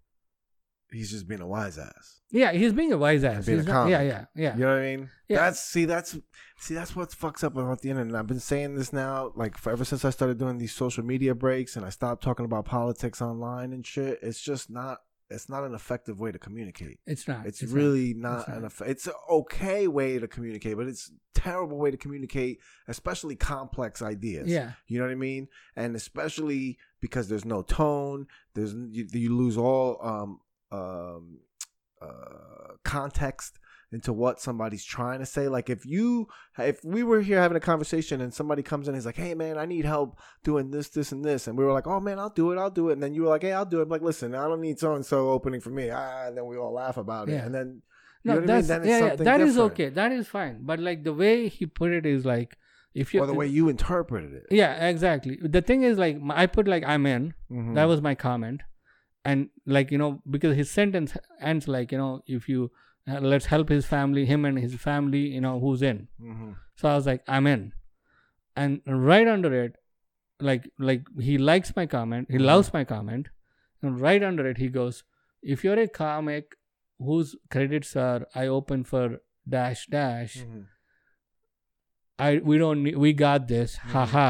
D: he's just being a wise ass.
B: yeah he's being a wise ass
D: being a
B: He's not- yeah yeah yeah
D: You know what I mean?
B: Yeah.
D: That's see, that's see, that's what fucks up about the internet. I've been saying this now, like for ever since I started doing these social media breaks and I stopped talking about politics online and shit. It's just not. It's not an effective way to communicate.
B: it's not
D: It's,
B: not.
D: really not,
B: It's not.
D: an. Eff- it's an okay way to communicate, but it's a terrible way to communicate, especially complex ideas.
B: yeah
D: You know what I mean? And especially because there's no tone, there's you, you lose all um um uh context into what somebody's trying to say. Like if you if we were here having a conversation and somebody comes in and is like, "Hey man, I need help doing this, this, and this," and we were like, "Oh man, I'll do it, I'll do it," and then you were like, "Hey, I'll do it." I'm like, listen, I don't need so and so opening for me. Ah, and then we all laugh about it,
B: Yeah.
D: and then.
B: no
D: you know what I mean?
B: that's yeah, yeah that is okay that is fine but like the way he put it is like if you
D: Or the way you interpreted it.
B: yeah exactly the thing is like i put like i'm in
D: Mhm.
B: that was my comment and like you know because his sentence ends like you know if you uh, let's help his family him and his family you know who's in.
D: Mhm.
B: so i was like i'm in. And right under it like like he likes my comment he loves my comment. And right under it he goes if you're a comic whose credits are i open for dash dash
D: Mhm.
B: i we don't need, we got this haha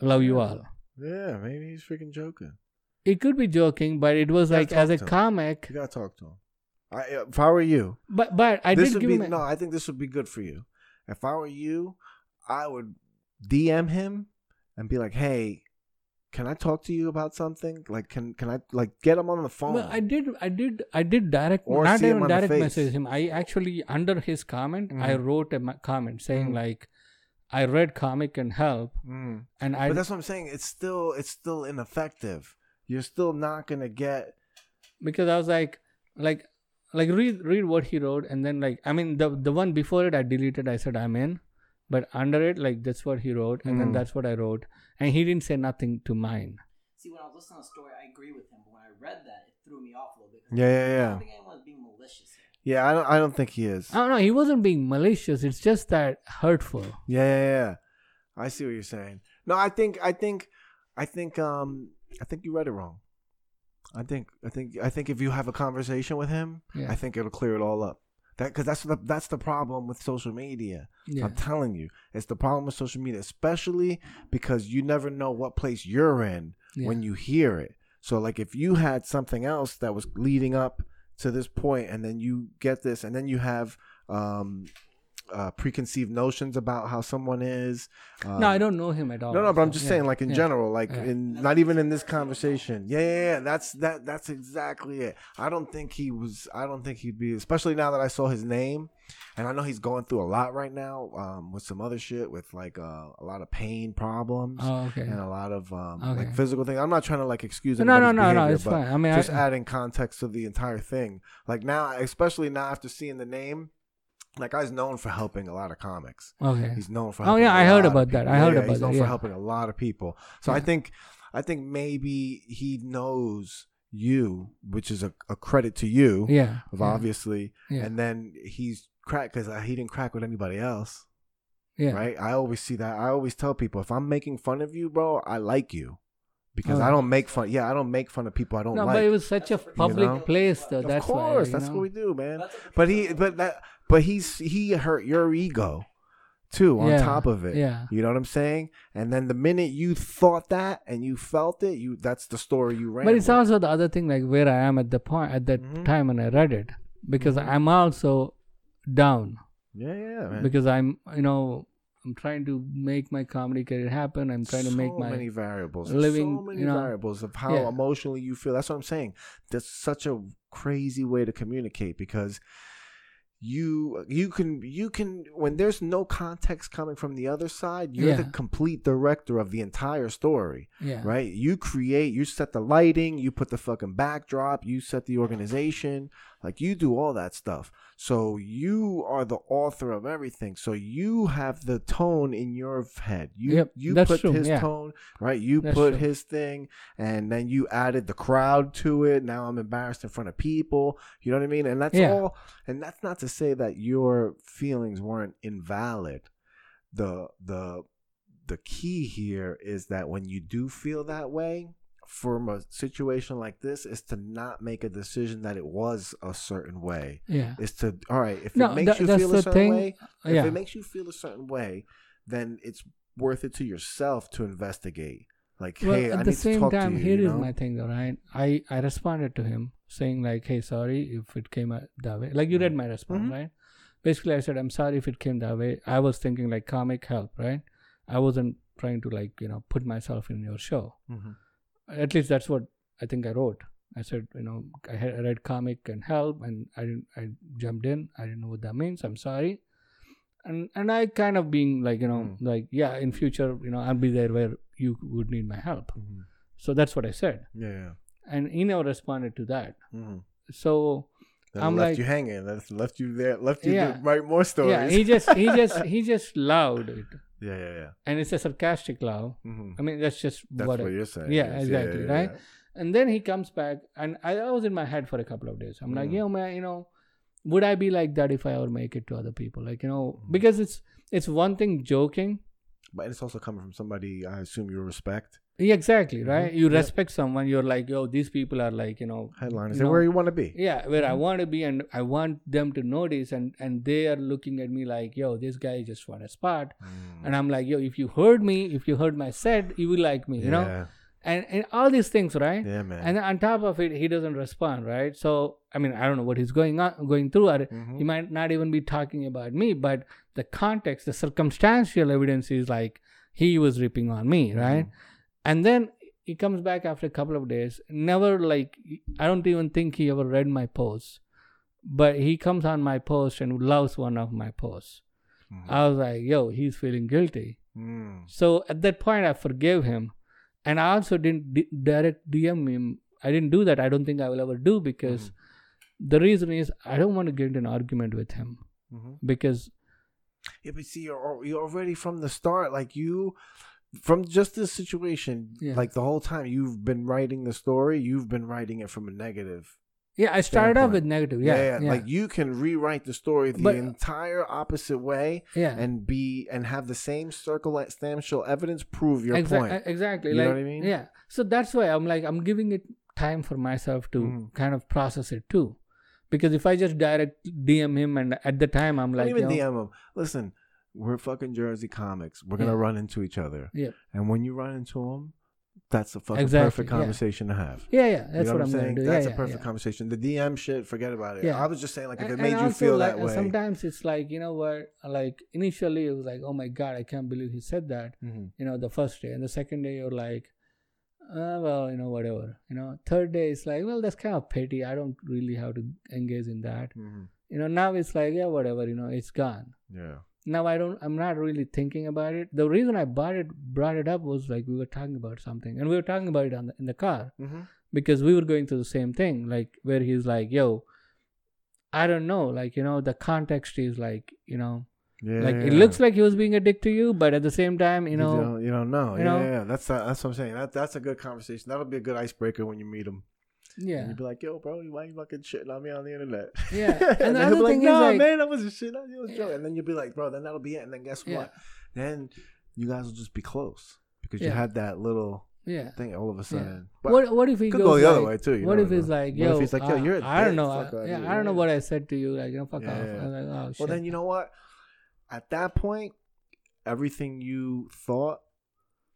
B: love you all.
D: Yeah, maybe he's freaking joking.
B: It could be joking but it was like as a comic
D: You gotta talk to him. I, if I were you,
B: But but I
D: this
B: did
D: would
B: give
D: be
B: him
D: no. I think this would be good for you. If I were you, I would DM him and be like, "Hey, can I talk to you about something? Like, can can I like get him on the phone?"
B: well, I did I did I did direct
D: Or
B: not even direct message him. I actually under his comment I
D: Mhm.
B: wrote a comment saying
D: Mhm.
B: like I read comic and help
D: Mm.
B: and I
D: But that's what I'm saying. It's still it's still ineffective. You're still not gonna get.
B: because I was like like like read read what he wrote and then like I mean the the one before it I deleted I said I'm in but under it like that's what he wrote and then
D: Mhm.
B: that's what I wrote and he didn't say nothing to mine.
C: See, when I was listening to the story, I agree with him, but when I read that, it threw me off a little bit. Yeah,
D: yeah, yeah.
C: I
D: yeah.
C: don't think anyone was being malicious here.
D: Yeah, I don't. I don't think he is.
B: I don't know. He wasn't being malicious. It's just that hurtful.
D: Yeah, yeah, yeah. I see what you're saying. No, I think, I think, I think, um, I think you read it wrong. I think, I think, I think if you have a conversation with him,
B: Yeah.
D: I think it'll clear it all up. That because that's the that's the problem with social media.
B: Yeah.
D: I'm telling you, it's the problem with social media, especially because you never know what place you're in
B: Yeah.
D: when you hear it. So, like, if you had something else that was leading up to this point, and then you get this, and then you have um, uh, preconceived notions about how someone is. Uh,
B: no, I don't know him at all.
D: No, no, but I'm just
B: yeah,
D: saying, like in
B: yeah.
D: general, like
B: Yeah.
D: in not even in this conversation. Yeah, yeah, yeah. That's that. That's exactly it. I don't think he was. I don't think he'd be. Especially now that I saw his name, and I know he's going through a lot right now um, with some other shit, with like uh, a lot of pain problems
B: Oh, okay.
D: and a lot of um,
B: Okay.
D: like physical things. I'm not trying to like excuse
B: No, no, no, no,
D: behavior,
B: it's fine. I mean,
D: just
B: I,
D: adding context to the entire thing. Like now, especially now after seeing the name, that guy's known for helping a lot of comics.
B: okay.
D: He's known for.
B: Oh, yeah,
D: a
B: I heard
D: lot of
B: about that.
D: people.
B: I heard
D: Yeah,
B: about
D: He's known
B: that,
D: for helping a lot of people. So I think, I think maybe he knows you, which is a, a credit to you,
B: yeah.
D: of
B: yeah,
D: obviously.
B: Yeah.
D: And then he's cracked because he didn't crack with anybody else,
B: yeah.
D: right? I always see that. I always tell people if I'm making fun of you, bro, I like you. Because
B: Oh,
D: I don't make fun. Yeah, I don't make fun of people I don't
B: No,
D: like.
B: but it was such a public
D: know?
B: place, though.
D: of
B: that's
D: course,
B: why.
D: that's
B: you know?
D: what we do, man. But he, but that, but he's he hurt your ego too. On
B: Yeah,
D: top of it,
B: yeah.
D: You know what I'm saying? And then the minute you thought that and you felt it, you that's the story you ran.
B: But it's
D: with.
B: also the other thing, like where I am at the point at that
D: Mhm.
B: time when I read it, because
D: Mhm.
B: I'm also down
D: yeah, yeah, man.
B: because I'm, you know, I'm trying to make my comedy career happen. I'm trying to make my
D: many variables,
B: living,
D: so many
B: you know,
D: variables of how
B: yeah.
D: emotionally you feel. That's what I'm saying. That's such a crazy way to communicate because you you can you can when there's no context coming from the other side, you're the complete director of the entire story.
B: yeah,
D: right? You create, you set the lighting, you put the fucking backdrop, you set the organization, like you do all that stuff. So you are the author of everything. So you have the tone in your head. You
B: Yep,
D: you put
B: true,
D: his
B: yeah.
D: tone, right? You
B: That's
D: put
B: true.
D: his thing, and then you added the crowd to it. Now I'm embarrassed in front of people. You know what I mean? And that's
B: Yeah.
D: all. And that's not to say that your feelings weren't invalid. The the the key here is that when you do feel that way from a situation like this is to not make a decision that it was a certain way
B: yeah.
D: is to all right if
B: No,
D: it makes you feel a certain
B: thing.
D: way if it makes you feel a certain way then it's worth it to yourself to investigate like
B: well,
D: hey
B: at
D: i
B: the
D: need to
B: same
D: talk
B: time,
D: to you,
B: here
D: you
B: is
D: know?
B: my thing, though, right? I I responded to him saying like, "Hey, sorry if it came that way." Like you read my response,
D: Mhm.
B: right? Basically, I said, "I'm sorry if it came that way." I was thinking like comic help, right? I wasn't trying to like you know put myself in your show.
D: Mhm.
B: At least that's what I think I wrote. I said, you know, I had I read comic and help, and I didn't. I jumped in. I didn't know what that means. I'm sorry. And and I kind of being like you know
D: Mm.
B: like yeah in future you know I'll be there where you would need my help.
D: Mhm.
B: So that's what I said,
D: yeah yeah
B: and he never responded to that.
D: Mhm.
B: So
D: Then
B: I'm
D: left
B: like-
D: you hanging left, left you there left you
B: Yeah.
D: to write more stories
B: yeah, he just he just he just loved it,
D: yeah yeah yeah
B: and it's a sarcastic love.
D: Mhm.
B: I mean that's just
D: that's
B: what.
D: what, you're saying
B: yeah,
D: yes.
B: exactly, right? and then he comes back, and I, I was in my head for a couple of days. I'm like,
D: Mm.
B: yo man, you know, would I be like that if I ever make it to other people? Like you know,
D: Mhm.
B: because it's it's one thing joking.
D: but it's also coming from somebody i assume you respect
B: Yeah, exactly,
D: Mhm.
B: right? You
D: Yeah.
B: respect someone. You're like, yo, these people are like, you know,
D: headliners
B: you
D: where you want to be
B: Yeah, where I
D: Mhm.
B: want to be, and I want them to notice, and and they are looking at me like, yo, this guy just want a spot,
D: Mm.
B: and I'm like, yo, if you heard me, if you heard my set, you will like me, you know,
D: yeah.
B: and and all these things, right?
D: yeah man
B: And on top of it, he doesn't respond, right? So I mean, I don't know what he's going on, going through. Or
D: Mhm.
B: he might not even be talking about me, but the context, the circumstantial evidence is like he was ripping on me, right?
D: Mm-hmm.
B: And then he comes back after a couple of days. Never like I don't even think he ever read my post, but he comes on my post and loves one of my posts.
D: Mhm.
B: I was like, yo, he's feeling guilty.
D: Mm.
B: So at that point, I forgave him, and I also didn't di- direct DM him. I didn't do that. I don't think I will ever do because the reason is I don't want to get into an argument with him
D: Mhm.
B: because
D: Yeah, but see, you're you're already from the start, like you, from just this situation,
B: Yeah.
D: like the whole time you've been writing the story, you've been writing it from a negative.
B: yeah, I started off with negative. Yeah, yeah, yeah.
D: like you can rewrite the story the
B: But-
D: entire opposite way
B: yeah.
D: and be and have the same circumstantial evidence prove your
B: Exa-
D: point.
B: Exactly.
D: You know
B: like,
D: what I mean?
B: Yeah. So that's why I'm like I'm giving it time for myself to
D: Mhm.
B: kind of process it too, because if I just direct DM him and at the time I'm like,
D: even
B: yo,
D: DM them. Listen, we're fucking Jersey comics. We're gonna
B: Yeah.
D: run into each other.
B: Yeah.
D: And when you run into them, that's a fucking
B: Exactly,
D: perfect
B: yeah.
D: conversation to have.
B: Yeah, yeah, that's
D: you know
B: what,
D: what
B: I'm
D: saying?
B: do.
D: That's
B: yeah,
D: a perfect
B: yeah.
D: conversation. The DM shit, forget about it.
B: Yeah.
D: I was just saying, like, if
B: And-
D: it made you feel
B: like,
D: that way.
B: Sometimes it's like you know what, like initially it was like, oh my god, I can't believe he said that.
D: Mhm.
B: You know, the first day, and the second day you're like, uh, well, you know, whatever. You know, third day it's like, well, that's kind of petty. I don't really have to engage in that.
D: Mhm.
B: You know, now it's like, yeah, whatever. You know, it's gone.
D: Yeah.
B: Now I don't. I'm not really thinking about it. The reason I brought it brought it up was like we were talking about something, and we were talking about it on the, in the car
D: Mm-hmm.
B: because we were going through the same thing. Like where he's like, "Yo, I don't know." Like you know, the context is like you know,
D: Yeah.
B: like it looks like he was being a dick to you, but at the same time, you
D: you
B: know,
D: don't, you don't know.
B: you
D: yeah,
B: know?
D: yeah, yeah. That's uh, that's what I'm saying. That that's a good conversation. That'll be a good icebreaker when you meet him. And
B: yeah,
D: you'd be like, "Yo, bro, why you fucking shitting on me on the internet?"
B: Yeah.
D: and,
B: And the
D: then he'll be like, "No,
B: like-
D: man, I wasn't shitting on you. Was
B: Yeah.
D: joking." And then you'll be like, "Bro, then that'll be it." And then guess
B: Yeah.
D: what? Then you guys will just be close because you had that little
B: yeah.
D: thing all of a sudden. But
B: What what if he
D: could
B: goes
D: go the other way too. You
B: what if he's
D: know.
B: like,
D: What
B: yo,
D: if he's like, yo,
B: uh,
D: you're a
B: I don't know,
D: fuck
B: uh, yeah. I don't know what I said to you, like you know, fuck off.
D: Yeah.
B: I like, oh shit.
D: Well, then you know what? At that point, everything you thought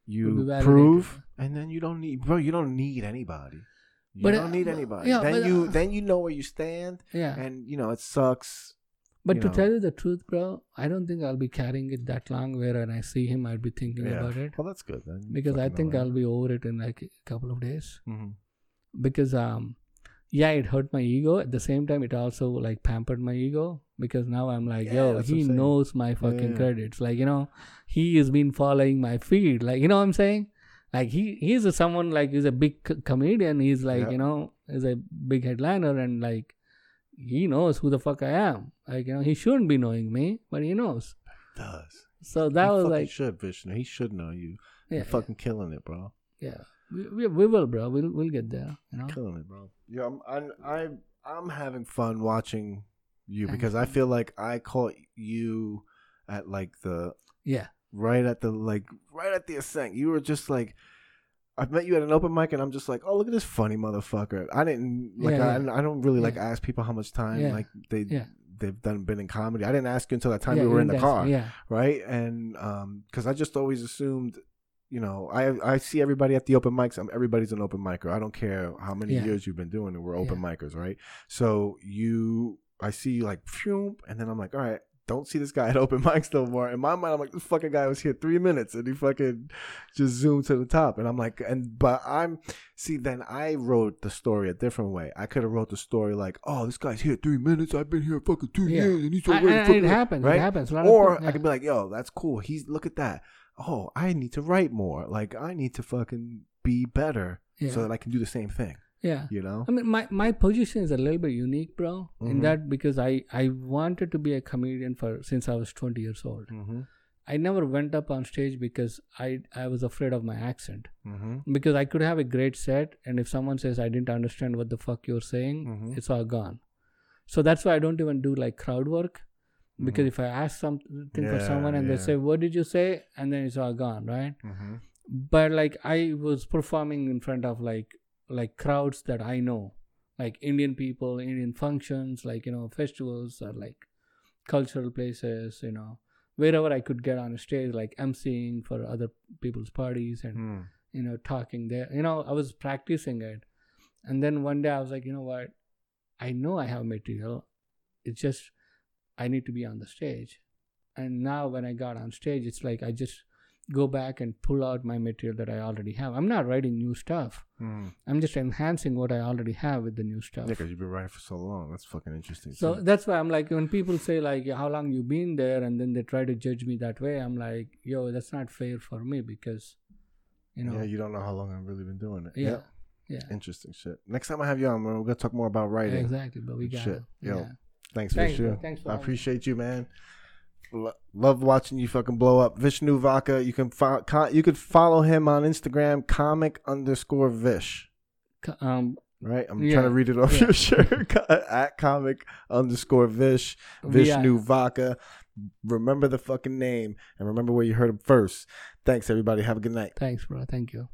D: you prove, and then you don't need, bro. You don't need anybody. You
B: But,
D: don't
B: uh,
D: need anybody.
B: yeah,
D: then
B: but,
D: you
B: uh,
D: then you know where you stand,
B: yeah.
D: and you know it sucks.
B: But
D: you
B: to
D: know.
B: tell you the truth, bro, I don't think I'll be carrying it that long. Where when I see him, I'll be thinking
D: Yeah.
B: about it
D: Well, that's good then.
B: Because I think I'll be over it in like a couple of days.
D: Mhm.
B: Because um, yeah, it hurt my ego. At the same time, it also like pampered my ego because now I'm like,
D: Yeah,
B: yo, he knows my fucking
D: Yeah.
B: credits. Like you know, he has been following my feed. Like you know what I'm saying. Like he he's a someone like he's a big co- comedian. He's like
D: Yeah.
B: you know is a big headliner and like he knows who the fuck I am. Like you know he shouldn't be knowing me, but he knows.
D: Does
B: So that
D: he
B: was like
D: should Vishnu. He should know you.
B: yeah,
D: You're fucking killing it, bro.
B: yeah. We, we, we will, bro. We'll we'll get there. You know.
D: Killing it, bro. Yeah, I'm I'm I'm, I'm having fun watching you because I feel like I caught you at like the
B: Yeah.
D: Right at the like right at the ascent. You were just like I met you at an open mic and I'm just like, oh look at this funny motherfucker. I didn't like
B: Yeah,
D: I, I don't really like
B: Yeah.
D: ask people how much time
B: Yeah.
D: like they
B: Yeah.
D: they've done been in comedy. I didn't ask you until that time
B: yeah,
D: we were in the car,
B: Yeah.
D: right? And um, because I just always assumed. You know, I I see everybody at the open mics. I'm, everybody's an open micer. I don't care how many
B: Yeah.
D: years you've been doing it. We're open
B: Yeah.
D: micers, right? So you, I see you like, phew, and then I'm like, all right, don't see this guy at open mics no more. In my mind, I'm like, this fucking guy was here three minutes and he fucking just zoomed to the top. And I'm like, and but I'm see, then I wrote the story a different way. I could have wrote the story like, oh, this guy's here three minutes. I've been here fucking two
B: Yeah.
D: years and he's
B: I-
D: already fucking
B: it happens.
D: right?
B: It happens.
D: Or
B: people-
D: I could be like, yo, that's cool. He's look at that. Oh, I need to write more. Like I need to fucking be better
B: yeah.
D: so that I can do the same thing.
B: Yeah.
D: You know?
B: I mean, my, my position is a little bit unique, bro. In
D: Mhm.
B: that because I I wanted to be a comedian for since I was 20 years old.
D: Mm-hmm.
B: I never went up on stage because I I was afraid of my accent.
D: Mm-hmm.
B: Because I could have a great set, and if someone says I didn't understand what the fuck you're saying,
D: Mhm.
B: it's all gone. So that's why I don't even do like crowd work. Because if I ask something for
D: Mm-hmm. Yeah,
B: someone and they say, "What did you say?" and then it's all gone, right?
D: Mm-hmm.
B: but like i was performing in front of like like crowds that i know. Like indian people indian functions like you know festivals or like cultural places you know. Wherever i could get on a stage like emceeing for other people's parties and
D: Mm.
B: you know talking there you know i was practicing it. And then one day i was like you know what? I know i have material. It's just i need to be on the stage. And now when i got on stage it's like i just go back and pull out my material that i already have i'm not writing new stuff
D: Mm.
B: i'm just enhancing what i already have with the new stuff
D: Yeah, because you've been writing for so long. That's fucking interesting.
B: so
D: too.
B: that's why i'm like when people say like how long you been there and then they try to judge me that way i'm like yo that's not fair for me because you know
D: yeah, you don't know how long I've really been doing it.
B: yeah yeah,
D: Interesting shit. Next time I have you on, we're gonna talk more about writing.
B: exactly but we got
D: shit. Yo,
B: yeah.
D: Thanks,
B: Thanks,
D: Vishnu.
B: bro. Thanks for
D: I
B: having me.
D: appreciate you, man. Lo- love watching you fucking blow up. Vishnu Vaka. You can fo- you could follow him on Instagram, comic underscore Vish.
B: Um
D: Right, I'm
B: Yeah,
D: trying to read it off
B: yeah.
D: your shirt at comic underscore Vish. Vishnu Vaka. Remember the fucking name and remember where you heard him first. Thanks, everybody. Have a good night.
B: thanks bro thank you